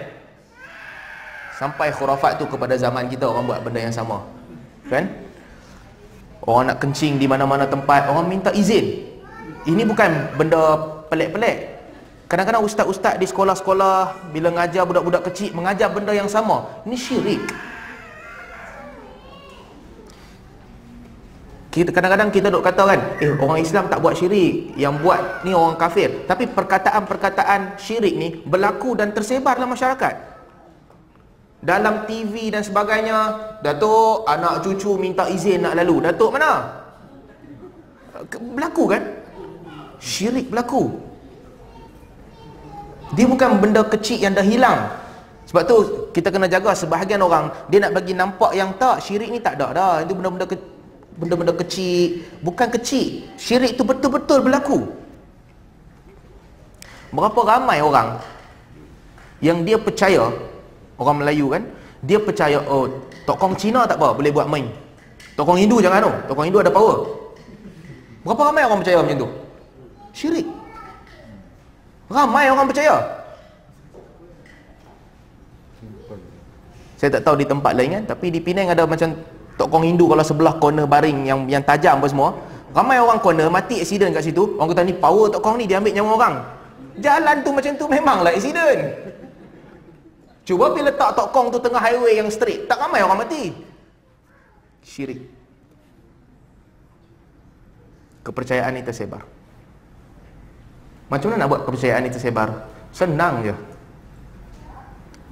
S1: Sampai khurafat tu kepada zaman kita orang buat benda yang sama. Kan? Orang nak kencing di mana-mana tempat, orang minta izin. Ini bukan benda pelik-pelik. Kadang-kadang ustaz-ustaz di sekolah-sekolah bila ngajar budak-budak kecil mengajar benda yang sama. Ini syirik. Kita kadang-kadang kita duk kata kan eh orang Islam tak buat syirik yang buat ni orang kafir. Tapi perkataan-perkataan syirik ni berlaku dan tersebar dalam masyarakat. Dalam TV dan sebagainya Datuk anak cucu minta izin nak lalu. Datuk mana? Berlaku kan? Syirik berlaku. Dia bukan benda kecil yang dah hilang. Sebab tu kita kena jaga sebahagian orang. Dia nak bagi nampak yang tak syirik ni tak ada dah. Itu benda-benda kecil benda-benda kecil bukan kecil syirik itu betul-betul berlaku. Berapa ramai orang yang dia percaya orang Melayu kan dia percaya oh tokong Cina tak apa boleh buat main. Tokong Hindu jangan tu tokong Hindu ada power. Berapa ramai orang percaya macam tu? Syirik. Ramai orang percaya. Saya tak tahu di tempat lain kan tapi di Penang ada macam Tokong Hindu kalau sebelah corner baring yang yang tajam apa semua Ramai orang corner mati accident kat situ Orang kata ni power tokong ni dia ambil nyawa orang. Jalan tu macam tu memanglah accident. Cuba pergi letak tokong tu tengah highway yang straight Tak ramai orang mati. Syirik. Kepercayaan ni tersebar. Macam mana nak buat kepercayaan ni tersebar? Senang je.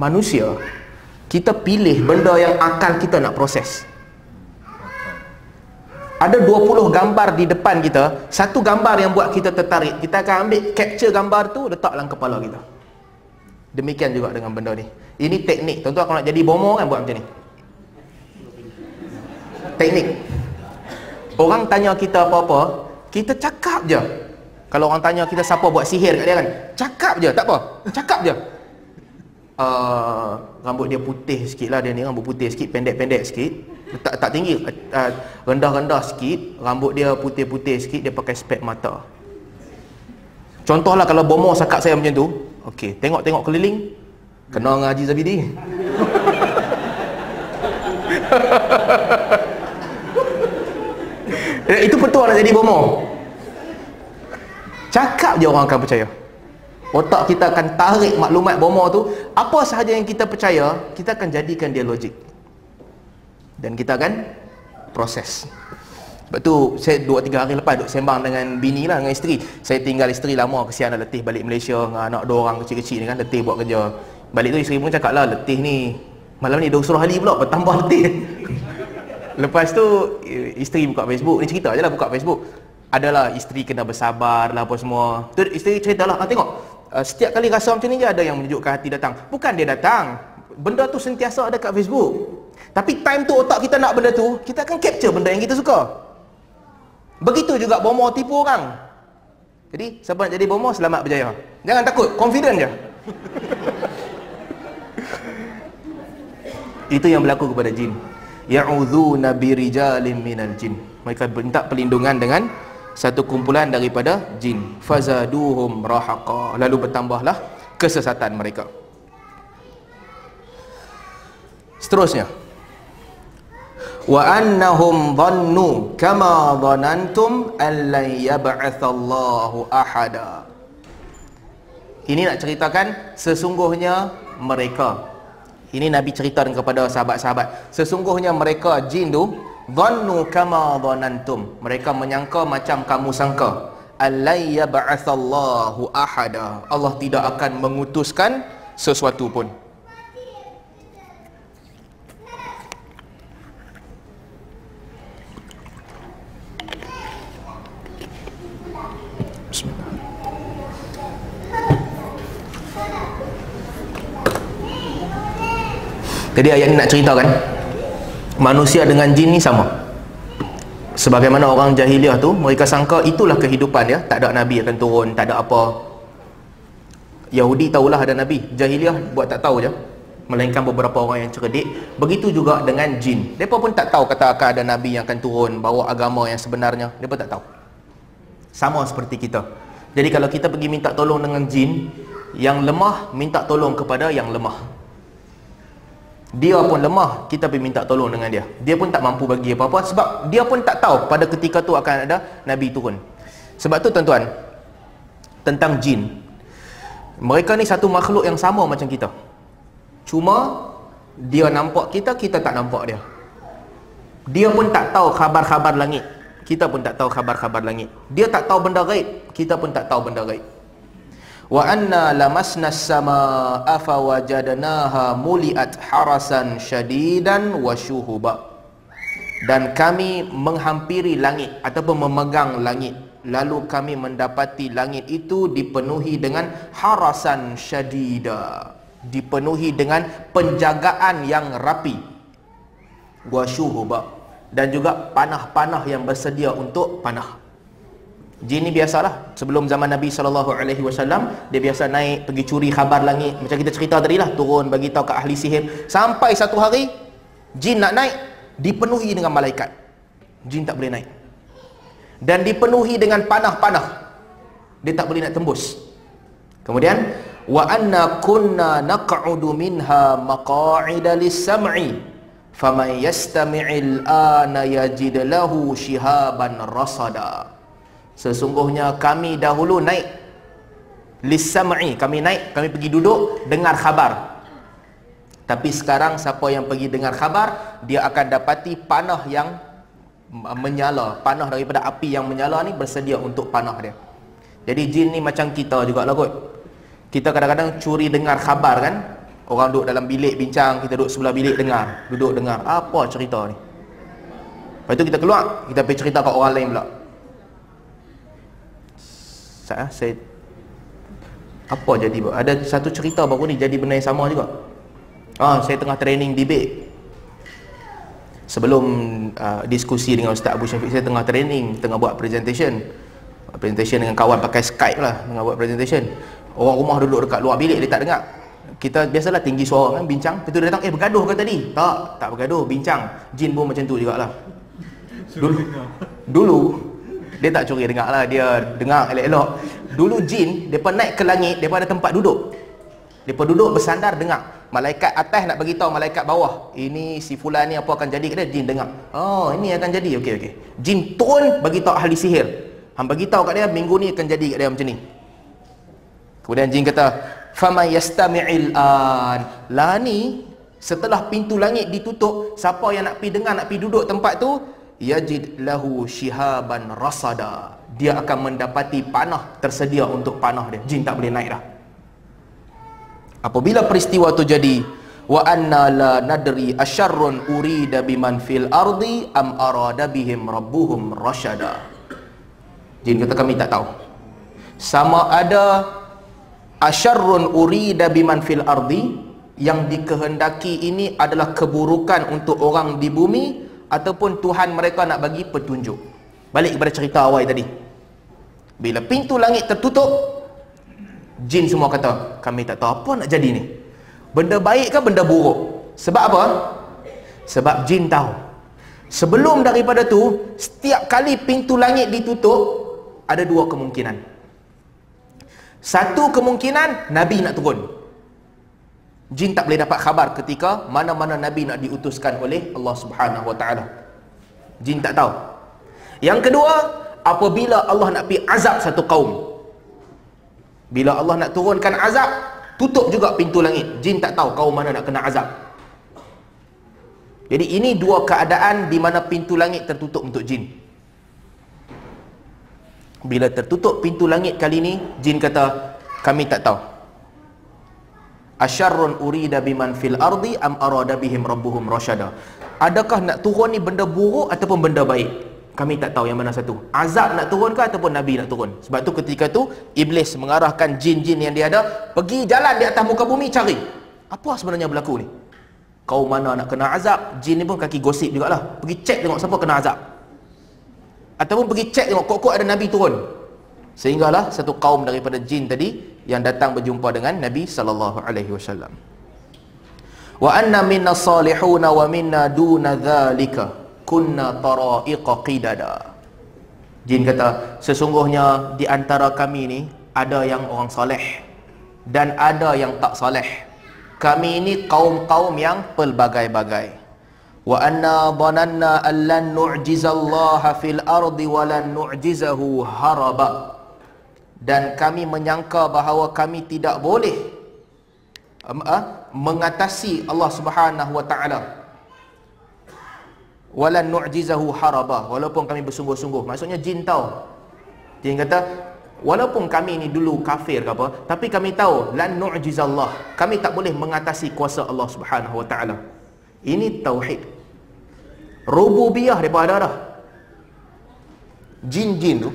S1: Manusia Kita pilih benda yang akal kita nak proses ada 20 gambar di depan kita. Satu gambar yang buat kita tertarik. Kita akan ambil capture gambar tu letak dalam kepala kita. Demikian juga dengan benda ni. Ini teknik. Tuan-tuan kalau nak jadi bomo kan buat macam ni. Teknik. Orang tanya kita apa-apa kita cakap je. Kalau orang tanya kita siapa buat sihir kat dia kan cakap je. Tak apa cakap je. Uh, rambut dia putih sikit lah dia ni rambut putih sikit pendek-pendek sikit tak tak tinggi. Uh, rendah-rendah sikit rambut dia putih-putih sikit dia pakai spek mata. Contohlah kalau bomo sakap saya macam tu. Okey tengok-tengok keliling. Kena dengan Haji Zabidi itu betul nak jadi bomo cakap je orang akan percaya. Otak kita akan tarik maklumat bomo tu. Apa sahaja yang kita percaya kita akan jadikan dia logik dan kita akan proses sebab tu saya 2-3 hari lepas duduk sembang dengan bini lah dengan isteri saya tinggal isteri lama kesian dah letih balik Malaysia dengan anak dua orang kecil-kecil ni kan letih buat kerja balik tu isteri pun cakap lah letih ni Malam ni 20 hari pula bertambah letih. Lepas tu isteri buka Facebook, ni cerita je lah buka Facebook. Adalah isteri kena bersabar lah apa semua. Tu isteri cerita lah, ah, tengok. Uh, setiap kali rasa macam ni je ada yang menunjukkan hati datang. Bukan dia datang. Benda tu sentiasa ada kat Facebook. Tapi time tu otak kita nak benda tu, kita akan capture benda yang kita suka. Begitu juga bomo tipu orang. Jadi siapa nak jadi bomo selamat berjaya. Jangan takut, confident je. Itu yang berlaku kepada jin. Ya'udzuuna birijalin minal jin. Mereka minta perlindungan dengan satu kumpulan daripada jin. Fazaduhum rahaqa. Lalu bertambahlah kesesatan mereka. Seterusnya. Wa annahum dhannu kama dhanantum an lan yab'atsallahu ahada. Ini nak ceritakan sesungguhnya mereka ini Nabi cerita kepada sahabat-sahabat. Sesungguhnya mereka jin tu dhannu kama dhanantum. Mereka menyangka macam kamu sangka. Allai yab'atsallahu ahada. Allah tidak akan mengutuskan sesuatu pun. Jadi ayat ni nak ceritakan manusia dengan jin ni sama. Sebagaimana orang jahiliah tu mereka sangka itulah kehidupan dia, tak ada nabi akan turun, tak ada apa. Yahudi tahulah ada nabi, jahiliah buat tak tahu je. Melainkan beberapa orang yang cerdik. Begitu juga dengan jin. Mereka pun tak tahu kata akan ada nabi yang akan turun bawa agama yang sebenarnya. Mereka tak tahu. Sama seperti kita. Jadi kalau kita pergi minta tolong dengan jin, yang lemah minta tolong kepada yang lemah dia pun lemah kita pergi minta tolong dengan dia. Dia pun tak mampu bagi apa-apa sebab dia pun tak tahu pada ketika tu akan ada Nabi turun. Sebab tu tuan-tuan tentang jin. Mereka ni satu makhluk yang sama macam kita. Cuma dia nampak kita, kita tak nampak dia. Dia pun tak tahu khabar-khabar langit. Kita pun tak tahu khabar-khabar langit. Dia tak tahu benda gaib kita pun tak tahu benda gaib wa anna lamasna as-samaa'a fawajadnaha muliat harasan syadidan wa syuhuba. Dan kami menghampiri langit ataupun memegang langit. Lalu kami mendapati langit itu dipenuhi dengan harasan syadida. Dipenuhi dengan penjagaan yang rapi. Wa syuhuba. Dan juga panah-panah yang bersedia untuk panah Jin ni biasalah. Sebelum zaman Nabi sallallahu alaihi wasallam dia biasa naik pergi curi khabar langit. Macam kita cerita tadi lah turun bagi tahu ke ahli sihir. Sampai satu hari jin nak naik dipenuhi dengan malaikat. Jin tak boleh naik. Dan dipenuhi dengan panah-panah. Dia tak boleh nak tembus. Kemudian wa anna kunna naq'udu minha maq'ida lis-sam'i. Faman yastami'il ana yajid lahu shihaban rasada Sesungguhnya kami dahulu naik. Lissam'i Kami naik, kami pergi duduk Dengar khabar. Tapi sekarang siapa yang pergi dengar khabar Dia akan dapati panah yang Menyala. Panah daripada api yang menyala ni Bersedia untuk panah dia. Jadi jin ni macam kita juga lah kot. Kita kadang-kadang curi dengar khabar kan. Orang duduk dalam bilik bincang Kita duduk sebelah bilik dengar. Duduk dengar Apa cerita ni? Lepas tu kita keluar Kita pergi cerita kat orang lain pula saya, saya apa jadi ada satu cerita baru ni jadi benda yang sama juga? Ah saya tengah training debate sebelum uh, diskusi dengan Ustaz Abu Syafiq saya tengah training tengah buat presentation. Presentation dengan kawan pakai Skype lah tengah buat presentation. Orang rumah duduk dekat luar bilik dia tak dengar. Kita biasalah tinggi suara kan bincang. Lepas tu dia datang eh bergaduh ke tadi? Tak tak bergaduh bincang. Jin pun macam tu jugalah. Dulu dulu dia tak curi dengar lah dia dengar elok-elok. Dulu jin mereka naik ke langit mereka ada tempat duduk. Mereka duduk bersandar dengar. Malaikat atas nak bagi tahu malaikat bawah ini si fulan ni apa akan jadi? Dia jin dengar. Oh ini akan jadi. Okey okey. Jin turun bagi tahu ahli sihir. Hang bagi tahu kat dia minggu ni akan jadi kat dia macam ni. Kemudian jin kata fama yastami'il an. La ni setelah pintu langit ditutup siapa yang nak pi dengar nak pi duduk tempat tu yajid lahu shihaban rasada. Dia akan mendapati panah tersedia untuk panah dia. Jin tak boleh naik dah. Apabila peristiwa tu jadi wa anna la nadri asyarrun urida biman fil ardi am arada bihim rabbuhum rasyada jin kata kami tak tahu. Sama ada asyarrun urida biman fil ardi yang dikehendaki ini adalah keburukan untuk orang di bumi ataupun Tuhan mereka nak bagi petunjuk. Balik kepada cerita awal tadi. Bila pintu langit tertutup jin semua kata kami tak tahu apa nak jadi ni. Benda baik ke benda buruk? Sebab apa? Sebab jin tahu. Sebelum daripada tu setiap kali pintu langit ditutup ada dua kemungkinan. Satu kemungkinan nabi nak turun jin tak boleh dapat khabar ketika mana-mana nabi nak diutuskan oleh Allah Subhanahu wa taala. Jin tak tahu. Yang kedua apabila Allah nak pergi azab satu kaum bila Allah nak turunkan azab tutup juga pintu langit. Jin tak tahu kaum mana nak kena azab. Jadi ini dua keadaan di mana pintu langit tertutup untuk jin. Bila tertutup pintu langit kali ini jin kata kami tak tahu asyarrun urida biman fil ardi am arada bihim rabbuhum rasyada adakah nak turun ni benda buruk ataupun benda baik? Kami tak tahu yang mana satu. Azab nak turun ke ataupun nabi nak turun? Sebab tu ketika tu iblis mengarahkan jin-jin yang dia ada pergi jalan di atas muka bumi cari. Apa sebenarnya berlaku ni? Kau mana nak kena azab jin ni pun kaki gosip jugalah. Pergi cek tengok siapa kena azab. Ataupun pergi cek tengok kok-kok ada nabi turun sehinggalah satu kaum daripada jin tadi yang datang berjumpa dengan nabi sallallahu alaihi wasallam. Wa anna minna salihuna wa minna duna dhalika kunna tara'iqa qidada. Jin kata sesungguhnya di antara kami ni ada yang orang soleh dan ada yang tak soleh kami ini kaum-kaum yang pelbagai-bagai. Wa anna dhananna an lan nu'jizallaha fil ardi wa lan nu'jizahu haraba dan kami menyangka bahawa kami tidak boleh um, uh, mengatasi Allah Subhanahu wa taala. Walan nu'jizahu haraba. Walaupun kami bersungguh-sungguh. Maksudnya jin tahu. Jin kata walaupun kami ni dulu kafir ke apa tapi kami tahu lan nu'jizallah. Kami tak boleh mengatasi kuasa Allah Subhanahu wa taala. Ini tauhid. Rububiyah daripada dah jin-jin tu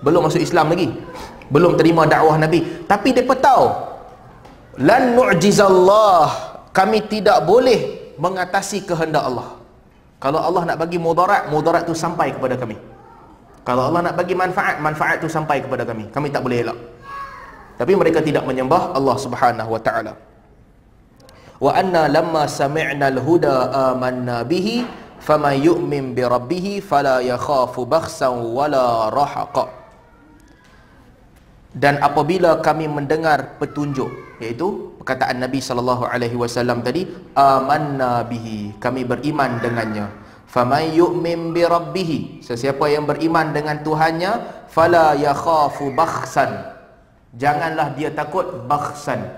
S1: belum masuk Islam lagi belum terima dakwah Nabi tapi depa tahu lan nu'jizallah kami tidak boleh mengatasi kehendak Allah kalau Allah nak bagi mudarat, mudarat tu sampai kepada kami. Kalau Allah nak bagi manfaat, manfaat tu sampai kepada kami. Kami tak boleh elak. Tapi mereka tidak menyembah Allah Subhanahu wa taala. Wa anna lamma sami'na al-huda amanna bihi faman yu'min bi rabbih fala yakhafu bakhsan wala rahaqa. Dan apabila kami mendengar petunjuk iaitu perkataan Nabi sallallahu alaihi wasallam tadi amanna bihi kami beriman dengannya. Faman yu'min bi rabbih sesiapa yang beriman dengan Tuhannya fala yakhafu bakhsan. Janganlah dia takut bakhsan.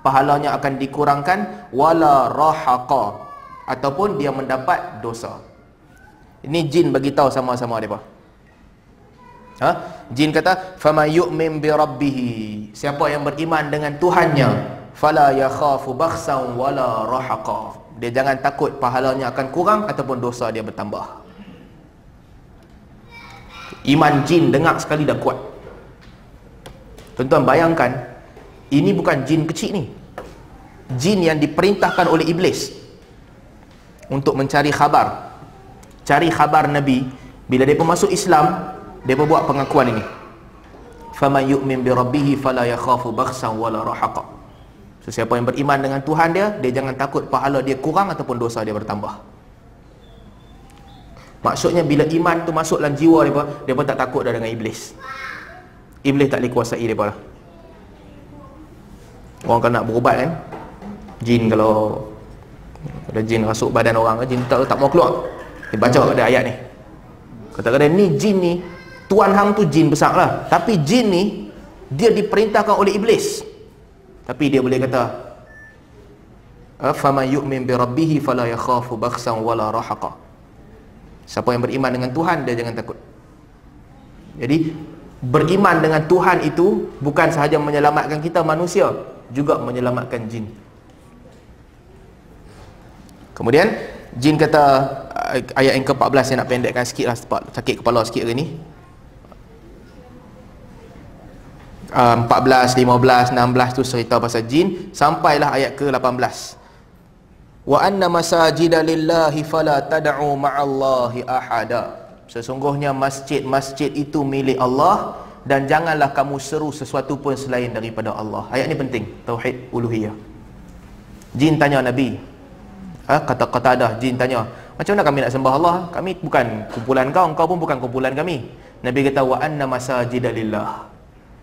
S1: Pahalanya akan dikurangkan wala rahaqa ataupun dia mendapat dosa. Ini jin bagi tahu sama-sama depa Ha? Jin kata fama yu'min bi rabbih. Siapa yang beriman dengan Tuhannya, fala yakhafu bakhsan wala rahaqa. Dia jangan takut pahalanya akan kurang ataupun dosa dia bertambah. Iman jin dengar sekali dah kuat. Tuan-tuan bayangkan ini bukan jin kecil ni. Jin yang diperintahkan oleh iblis untuk mencari khabar. Cari khabar Nabi bila dia masuk Islam, dia buat pengakuan ini. Faman yu'min bi rabbih fala yakhafu bakhsan wala rahaqa. Sesiapa yang beriman dengan Tuhan dia dia jangan takut pahala dia kurang ataupun dosa dia bertambah. Maksudnya bila iman tu masuk dalam jiwa dia dia pun tak takut dah dengan iblis. Iblis tak boleh kuasai dia lah orang kan nak berubat kan jin kalau ada jin rasuk badan orang jin tak, tak mau keluar. Dia baca ada ayat ni. Kata-kata ni jin ni Tuan hang tu jin besar lah. Tapi jin ni Dia diperintahkan oleh iblis. Tapi dia boleh kata Fama yu'min bi rabbihi fala yakhafu bakhsan wala rahaqa. Siapa yang beriman dengan Tuhan Dia jangan takut. Jadi Beriman dengan Tuhan itu Bukan sahaja menyelamatkan kita manusia Juga menyelamatkan jin. Kemudian jin kata ayat yang ke-14 saya nak pendekkan sikit lah sebab sakit kepala sikit hari ni 14, 15, 16 tu cerita pasal jin sampailah ayat ke-18 wa anna masajida lillahi fala tad'u ma'allahi ahada. Sesungguhnya masjid-masjid itu milik Allah dan janganlah kamu seru sesuatu pun selain daripada Allah. Ayat ni penting tauhid uluhiyah. Jin tanya nabi. Ha, kata kata dah jin tanya macam mana kami nak sembah Allah? Kami bukan kumpulan kau kau pun bukan kumpulan kami. Nabi kata wa anna masajida lillah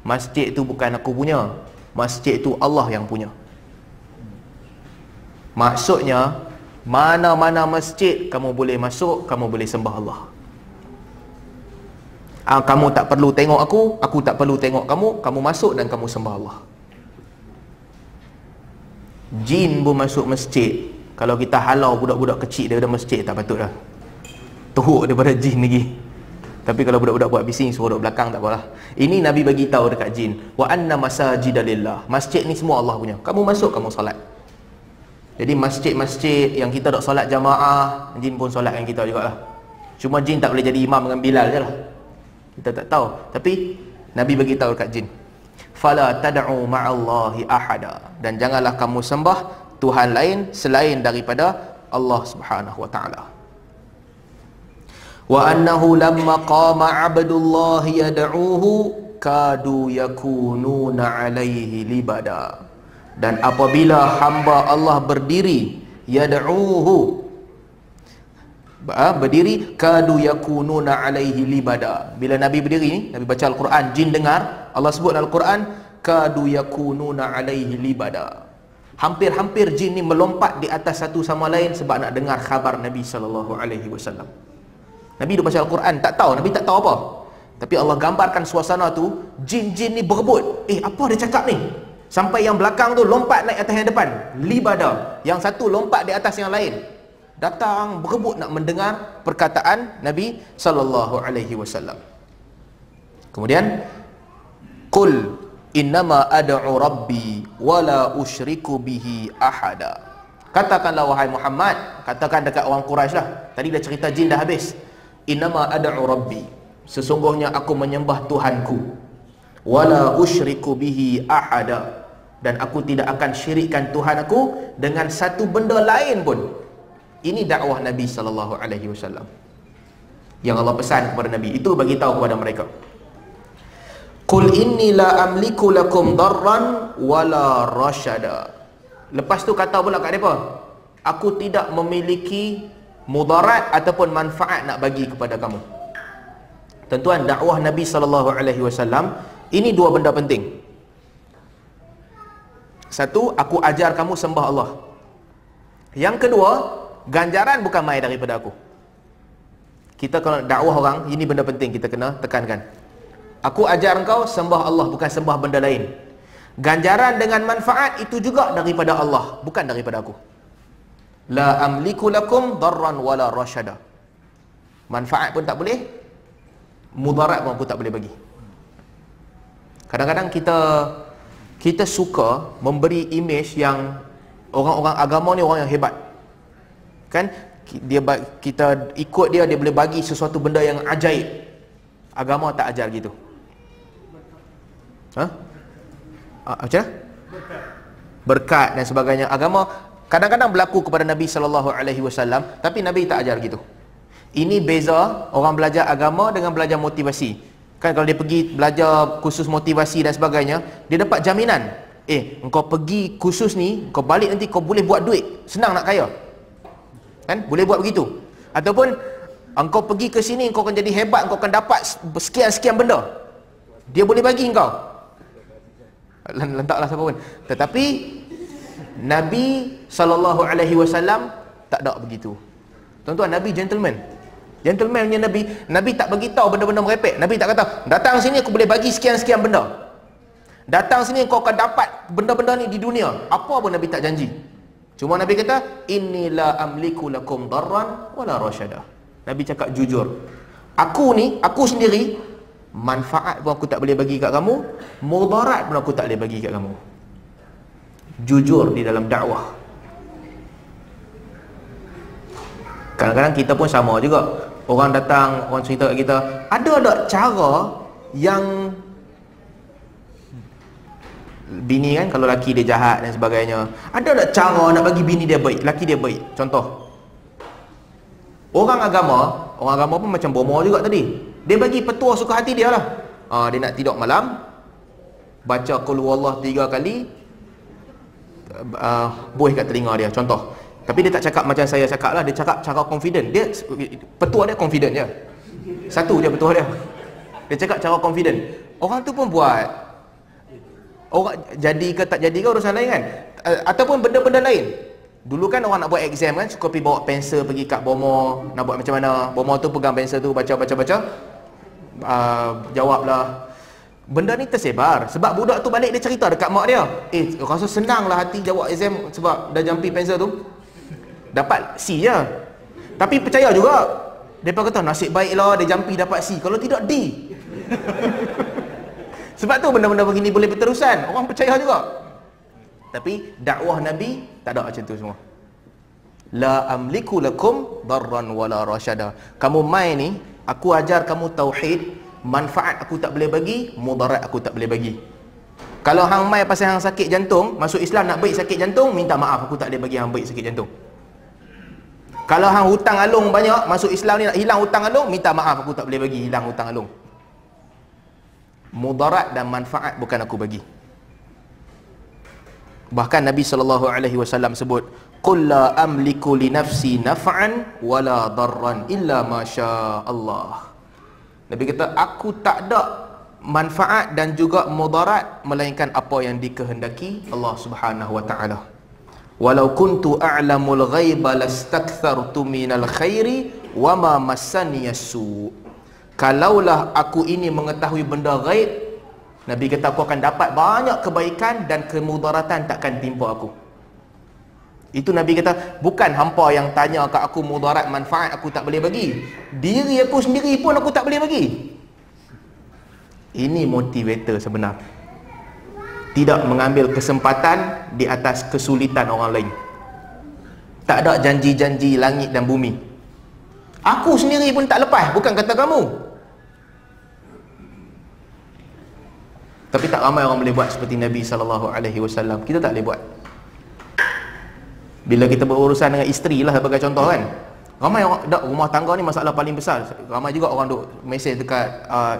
S1: Masjid tu bukan aku punya. Masjid tu Allah yang punya. Maksudnya Mana-mana masjid Kamu boleh masuk Kamu boleh sembah Allah. Ah, Kamu tak perlu tengok aku Aku tak perlu tengok kamu Kamu masuk dan kamu sembah Allah. Jin pun masuk masjid. Kalau kita halau budak-budak kecil daripada masjid Tak patut lah Teruk daripada jin lagi tapi kalau budak-budak buat bising suruh duduk belakang tak apalah. Ini Nabi bagi tahu dekat jin, wa anna masajida lillah. Masjid ni semua Allah punya. Kamu masuk kamu solat. Jadi masjid-masjid yang kita dok solat jamaah, jin pun solat dengan kita jugalah. Cuma jin tak boleh jadi imam dengan Bilal je lah. Kita tak tahu. Tapi Nabi bagi tahu dekat jin. Fala tad'u ma'allahi ahada. Dan janganlah kamu sembah Tuhan lain selain daripada Allah Subhanahu wa taala wa annahu lamma qama abdullah yad'uhu kadu yakununa alaihi libada. Dan apabila hamba Allah berdiri yad'uhu ah, berdiri kadu yakununa alaihi libada. Bila nabi berdiri ni nabi baca al-Quran jin dengar Allah sebut dalam al-Quran kadu yakununa alaihi libada. Hampir-hampir jin ni melompat di atas satu sama lain sebab nak dengar khabar nabi sallallahu alaihi wasallam Nabi duduk baca Al-Quran, tak tahu, Nabi tak tahu apa. Tapi Allah gambarkan suasana tu, jin-jin ni berebut. Eh, apa dia cakap ni? Sampai yang belakang tu lompat naik atas yang depan. Libada. Yang satu lompat di atas yang lain. Datang berebut nak mendengar perkataan Nabi sallallahu alaihi wasallam. Kemudian Qul innama ad'u rabbi wala usyriku bihi ahada. Katakanlah wahai Muhammad, katakan dekat orang Quraisy lah. Tadi dah cerita jin dah habis. Inama ad'u rabbi Sesungguhnya aku menyembah Tuhanku. Wala usyriku bihi ahada Dan aku tidak akan syirikkan Tuhan aku Dengan satu benda lain pun. Ini dakwah Nabi SAW Yang Allah pesan kepada Nabi Itu bagi tahu kepada mereka. Qul inni la amliku lakum darran Wala rashada. Lepas tu kata pula kat mereka Aku tidak memiliki mudarat ataupun manfaat nak bagi kepada kamu. Tentuan dakwah Nabi sallallahu alaihi wasallam ini dua benda penting. Satu, aku ajar kamu sembah Allah. Yang kedua, ganjaran bukan mai daripada aku. Kita kalau dakwah orang, ini benda penting kita kena tekankan. Aku ajar engkau sembah Allah bukan sembah benda lain. Ganjaran dengan manfaat itu juga daripada Allah, bukan daripada aku la amliku lakum darran wala rashada. Manfaat pun tak boleh mudarat pun aku tak boleh bagi. Kadang-kadang kita kita suka memberi image yang orang-orang agama ni orang yang hebat. Kan? Dia kita ikut dia dia boleh bagi sesuatu benda yang ajaib. Agama tak ajar gitu. Ha? Ah, macam berkat dan sebagainya. Agama Kadang-kadang berlaku kepada Nabi sallallahu alaihi wasallam tapi Nabi tak ajar gitu. Ini beza orang belajar agama dengan belajar motivasi. Kan kalau dia pergi belajar khusus motivasi dan sebagainya, dia dapat jaminan. Eh, engkau pergi khusus ni, kau balik nanti kau boleh buat duit. Senang nak kaya. Kan? Boleh buat begitu. Ataupun engkau pergi ke sini, engkau akan jadi hebat, engkau akan dapat sekian-sekian benda. Dia boleh bagi engkau. Lentaklah siapa pun. Tetapi Nabi sallallahu alaihi wasallam tak ada begitu. Tuan-tuan Nabi gentleman. Gentlemannya Nabi, Nabi tak bagi tahu benda-benda merepek. Nabi tak kata, "Datang sini aku boleh bagi sekian-sekian benda." Datang sini kau akan dapat benda-benda ni di dunia. Apa pun Nabi tak janji. Cuma Nabi kata, "Inilah amliku lakum darran wala rasyada." Nabi cakap jujur. Aku ni, aku sendiri manfaat pun aku tak boleh bagi kat kamu, mudarat pun aku tak boleh bagi kat kamu jujur di dalam dakwah Kadang-kadang kita pun sama juga. Orang datang, orang cerita kat kita, ada tak cara yang bini kan kalau laki dia jahat dan sebagainya. Ada tak cara nak bagi bini dia baik, laki dia baik? Contoh. Orang agama, orang agama pun macam bomo juga tadi. Dia bagi petua suka hati dia lah. Ha, dia nak tidur malam, baca qul huwallah tiga kali, uh, buih kat telinga dia. Contoh. Tapi dia tak cakap macam saya cakap lah. Dia cakap cara confident. Dia Petua dia confident je. Satu je petua dia. Dia cakap cara confident. Orang tu pun buat. Orang jadi ke tak jadi ke urusan lain kan? Ataupun benda-benda lain. Dulu kan orang nak buat exam kan? Suka pergi bawa pensel pergi kat bomo Nak buat macam mana? Bomo tu pegang pensel tu baca-baca-baca uh, Jawablah Benda ni tersebar. Sebab budak tu balik dia cerita dekat mak dia. Eh rasa senang lah hati jawab exam Sebab dah jampi pensel tu. Dapat C je. Tapi percaya juga. Mereka kata nasib baiklah dia jampi dapat C. Kalau tidak D. Sebab tu benda-benda begini boleh berterusan. Orang percaya juga. Tapi dakwah Nabi tak ada macam tu semua. La amliku lakum darran wala rasyada kamu main ni aku ajar kamu tauhid manfaat aku tak boleh bagi mudarat aku tak boleh bagi kalau hang mai pasal hang sakit jantung masuk Islam nak baik sakit jantung minta maaf aku tak boleh bagi hang baik sakit jantung kalau hang hutang alung banyak, masuk Islam ni nak hilang hutang alung, minta maaf aku tak boleh bagi hilang hutang alung. Mudarat dan manfaat bukan aku bagi. Bahkan Nabi sallallahu alaihi wasallam sebut, "Qul la amliku li nafsi naf'an wala darran illa ma Allah." Nabi kata, "Aku tak ada manfaat dan juga mudarat melainkan apa yang dikehendaki Allah Subhanahu wa taala." Walau kuntu a'lamul ghaiba lastakthartu minal khairi wa ma massani yasu. Kalaulah aku ini mengetahui benda ghaib, Nabi kata aku akan dapat banyak kebaikan dan kemudaratan takkan timpa aku. Itu Nabi kata, bukan hampa yang tanya ke aku mudarat manfaat aku tak boleh bagi. Diri aku sendiri pun aku tak boleh bagi. Ini motivator sebenar. Tidak mengambil kesempatan di atas kesulitan orang lain. Tak ada janji-janji langit dan bumi. Aku sendiri pun tak lepas bukan kata kamu. Tapi tak ramai orang boleh buat seperti Nabi SAW kita tak boleh buat bila kita berurusan dengan isteri lah sebagai contoh kan. Ramai orang dak rumah tangga ni masalah paling besar. Ramai juga orang duk mesej dekat uh,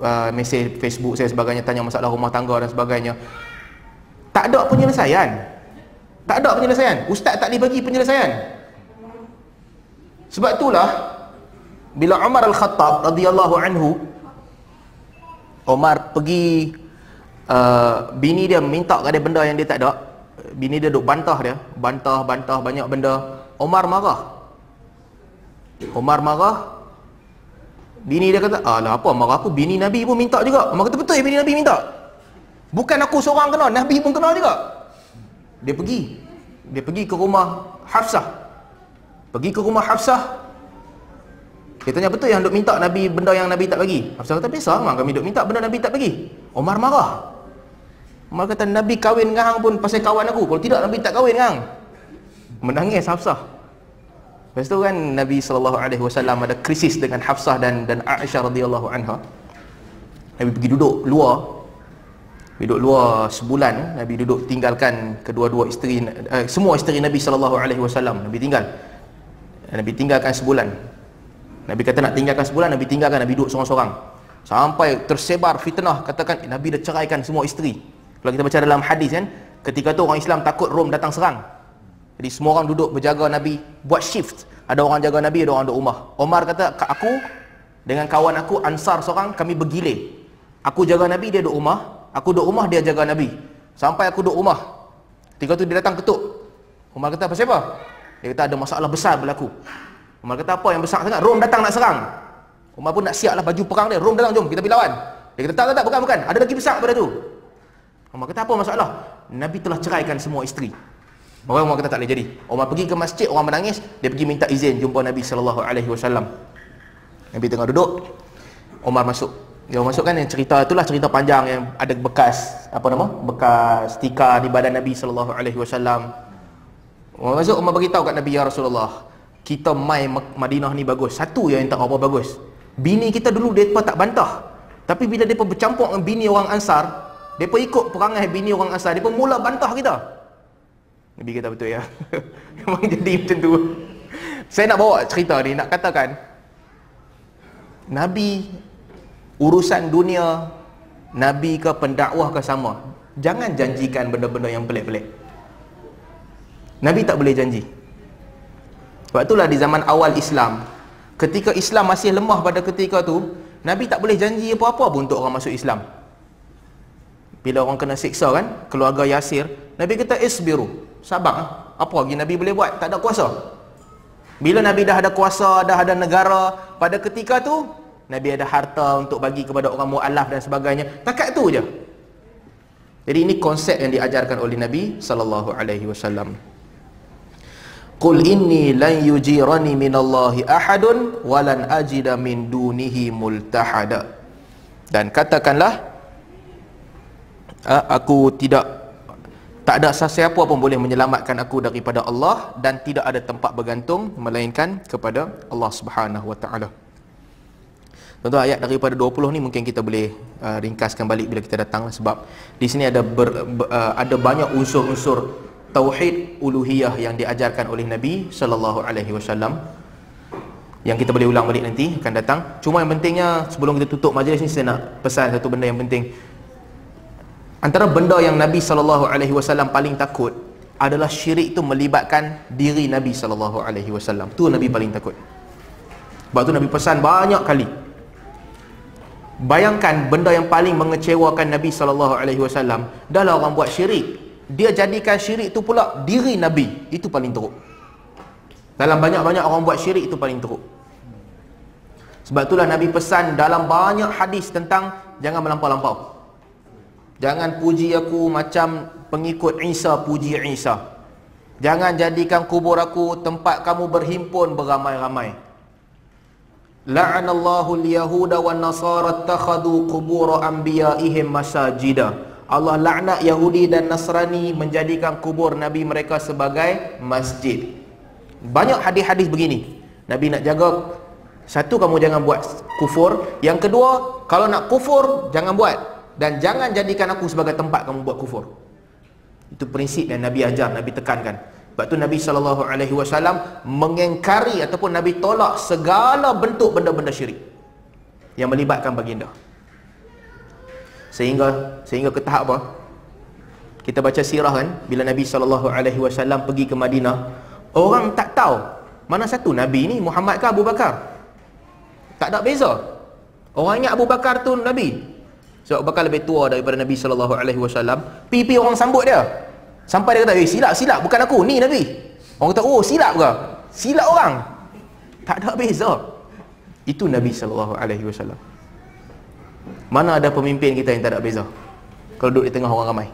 S1: uh, mesej Facebook saya sebagainya tanya masalah rumah tangga dan sebagainya. Tak ada penyelesaian. Tak ada penyelesaian. Ustaz tak dibagi penyelesaian. Sebab itulah bila Umar Al-Khattab radhiyallahu anhu Umar pergi uh, bini dia minta kat dia benda yang dia tak ada bini dia duk bantah dia bantah bantah banyak benda Umar marah Umar marah Bini dia kata, alah apa marah aku, bini Nabi pun minta juga. Umar kata, betul bini Nabi minta? Bukan aku seorang kenal, Nabi pun kenal juga. Dia pergi. Dia pergi ke rumah Hafsah. Pergi ke rumah Hafsah. Dia tanya, betul yang duk minta Nabi benda yang Nabi tak bagi? Hafsah kata, biasa memang kami duk minta benda Nabi tak bagi. Umar marah. Umar kata, Nabi kahwin dengan hang pun pasal kawan aku. Kalau tidak, Nabi tak kahwin dengan hang. Menangis Hafsah. Lepas tu kan Nabi sallallahu alaihi wasallam ada krisis dengan Hafsah dan dan Aisyah radhiyallahu anha. Nabi pergi duduk luar. Duduk luar sebulan, Nabi duduk tinggalkan kedua-dua isteri eh, semua isteri Nabi sallallahu alaihi wasallam. Nabi tinggal. Nabi tinggalkan sebulan. Nabi kata nak tinggalkan sebulan, Nabi tinggalkan Nabi duduk seorang-seorang. Sampai tersebar fitnah katakan eh, Nabi dah ceraikan semua isteri. Kalau kita baca dalam hadis kan, ketika tu orang Islam takut Rom datang serang. Jadi semua orang duduk berjaga Nabi buat shift. Ada orang jaga Nabi, ada orang duduk rumah. Omar kata, aku dengan kawan aku Ansar seorang kami bergilir. Aku jaga Nabi, dia duduk rumah. Aku duduk rumah, dia jaga Nabi. Sampai aku duduk rumah. Tiga tu dia datang ketuk. Omar kata, apa siapa? Dia kata ada masalah besar berlaku. Omar kata apa yang besar sangat? Rom datang nak serang. Omar pun nak siaplah baju perang dia. Rom datang jom kita pergi lawan. Dia kata tak tak tak bukan bukan. Ada lagi besar daripada tu. Omar kata apa masalah? Nabi telah ceraikan semua isteri. Orang Umar kata tak boleh jadi. Umar pergi ke masjid, orang menangis, dia pergi minta izin jumpa Nabi sallallahu alaihi wasallam. Nabi tengah duduk, Umar masuk. Dia masuk kan yang cerita itulah cerita panjang yang ada bekas apa nama? Bekas tikar di badan Nabi sallallahu alaihi wasallam. Umar masuk, Umar bagi tahu kat Nabi ya Rasulullah, kita mai Madinah ni bagus. Satu yang tak apa bagus. Bini kita dulu depa tak bantah. Tapi bila depa bercampur dengan bini orang Ansar, depa ikut perangai bini orang Ansar, depa mula bantah kita. Nabi kata betul ya. Memang jadi macam tu. Saya nak bawa cerita ni nak katakan Nabi urusan dunia Nabi ke pendakwah ke sama Jangan janjikan benda-benda yang pelik-pelik Nabi tak boleh janji Sebab itulah di zaman awal Islam Ketika Islam masih lemah pada ketika tu Nabi tak boleh janji apa-apa pun untuk orang masuk Islam Bila orang kena siksa kan Keluarga Yasir Nabi kata isbiru. Sabar Apa lagi Nabi boleh buat? Tak ada kuasa. Bila Nabi dah ada kuasa Dah ada negara Pada ketika tu Nabi ada harta untuk bagi kepada orang mu'alaf dan sebagainya. Takat tu je. Jadi ini konsep yang diajarkan oleh Nabi Sallallahu alaihi wasallam. Qul inni lan yujirani minallahi ahadun walan ajida min dunihi multahada. Dan katakanlah aku tidak tak ada sesiapa pun boleh menyelamatkan aku daripada Allah dan tidak ada tempat bergantung melainkan kepada Allah Subhanahu wa taala. Contoh ayat daripada 20 ni mungkin kita boleh uh, ringkaskan balik bila kita datang sebab di sini ada ber, ber, uh, ada banyak unsur-unsur tauhid uluhiyah yang diajarkan oleh Nabi sallallahu alaihi wasallam yang kita boleh ulang balik nanti akan datang. Cuma yang pentingnya sebelum kita tutup majlis ni saya nak pesan satu benda yang penting. Antara benda yang Nabi sallallahu alaihi wasallam paling takut adalah syirik itu melibatkan diri Nabi sallallahu alaihi wasallam. Tu Nabi paling takut. Sebab tu Nabi pesan banyak kali. Bayangkan benda yang paling mengecewakan Nabi sallallahu alaihi wasallam adalah orang buat syirik dia jadikan syirik tu pula diri Nabi itu paling teruk dalam banyak-banyak orang buat syirik itu paling teruk sebab itulah Nabi pesan dalam banyak hadis tentang jangan melampau-lampau jangan puji aku macam pengikut Isa puji Isa. Jangan jadikan kubur aku tempat kamu berhimpun beramai-ramai. La'anallahu al-yahuda wan nasara takhadu qubur anbiya'ihim masajida. Allah laknat Yahudi dan Nasrani menjadikan kubur Nabi mereka sebagai masjid. Banyak hadis-hadis begini. Nabi nak jaga. Satu kamu jangan buat kufur, yang kedua kalau nak kufur jangan buat dan jangan jadikan aku sebagai tempat kamu buat kufur. Itu prinsip yang Nabi ajar, Nabi tekankan. Sebab tu Nabi sallallahu alaihi wasallam mengingkari ataupun Nabi tolak segala bentuk benda-benda syirik yang melibatkan baginda. Sehingga sehingga ke tahap apa? Kita baca sirah kan? Bila Nabi sallallahu alaihi wasallam pergi ke Madinah orang tak tahu mana satu nabi ni Muhammad ke Abu Bakar. Tak ada beza. Orang ingat Abu Bakar tu nabi sebab Abu Bakar lebih tua daripada Nabi sallallahu alaihi wasallam pipi orang sambut dia. Sampai dia kata eh silap silap bukan aku ni nabi. Orang kata oh silap ke? Silap orang. Tak ada beza. Itu Nabi sallallahu alaihi wasallam. Mana ada pemimpin kita yang tak ada beza? Kalau duduk di tengah orang ramai.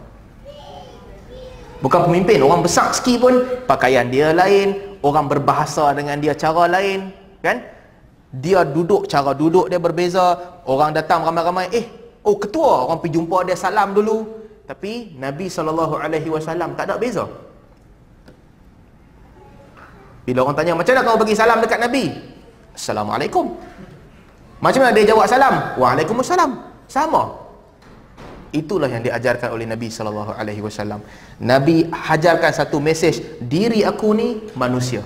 S1: Bukan pemimpin, orang besar sikit pun Pakaian dia lain Orang berbahasa dengan dia cara lain Kan? Dia duduk, cara duduk dia berbeza. Orang datang ramai-ramai Eh, oh ketua Orang pergi jumpa dia salam dulu Tapi Nabi SAW tak ada beza Bila orang tanya Macam mana kau bagi salam dekat Nabi? Assalamualaikum macam mana dia jawab salam? Waalaikumsalam. Sama. Itulah yang diajarkan oleh Nabi wasallam. Nabi hajarkan satu mesej, diri aku ni manusia.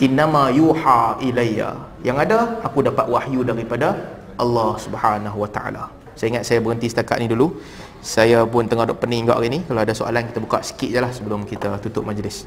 S1: Innama yuha ilayya. Yang ada aku dapat wahyu daripada Allah Subhanahu wa taala. Saya ingat saya berhenti setakat ni dulu. Saya pun tengah duk pening juga hari ni. Kalau ada soalan kita buka sikit je lah sebelum kita tutup majlis.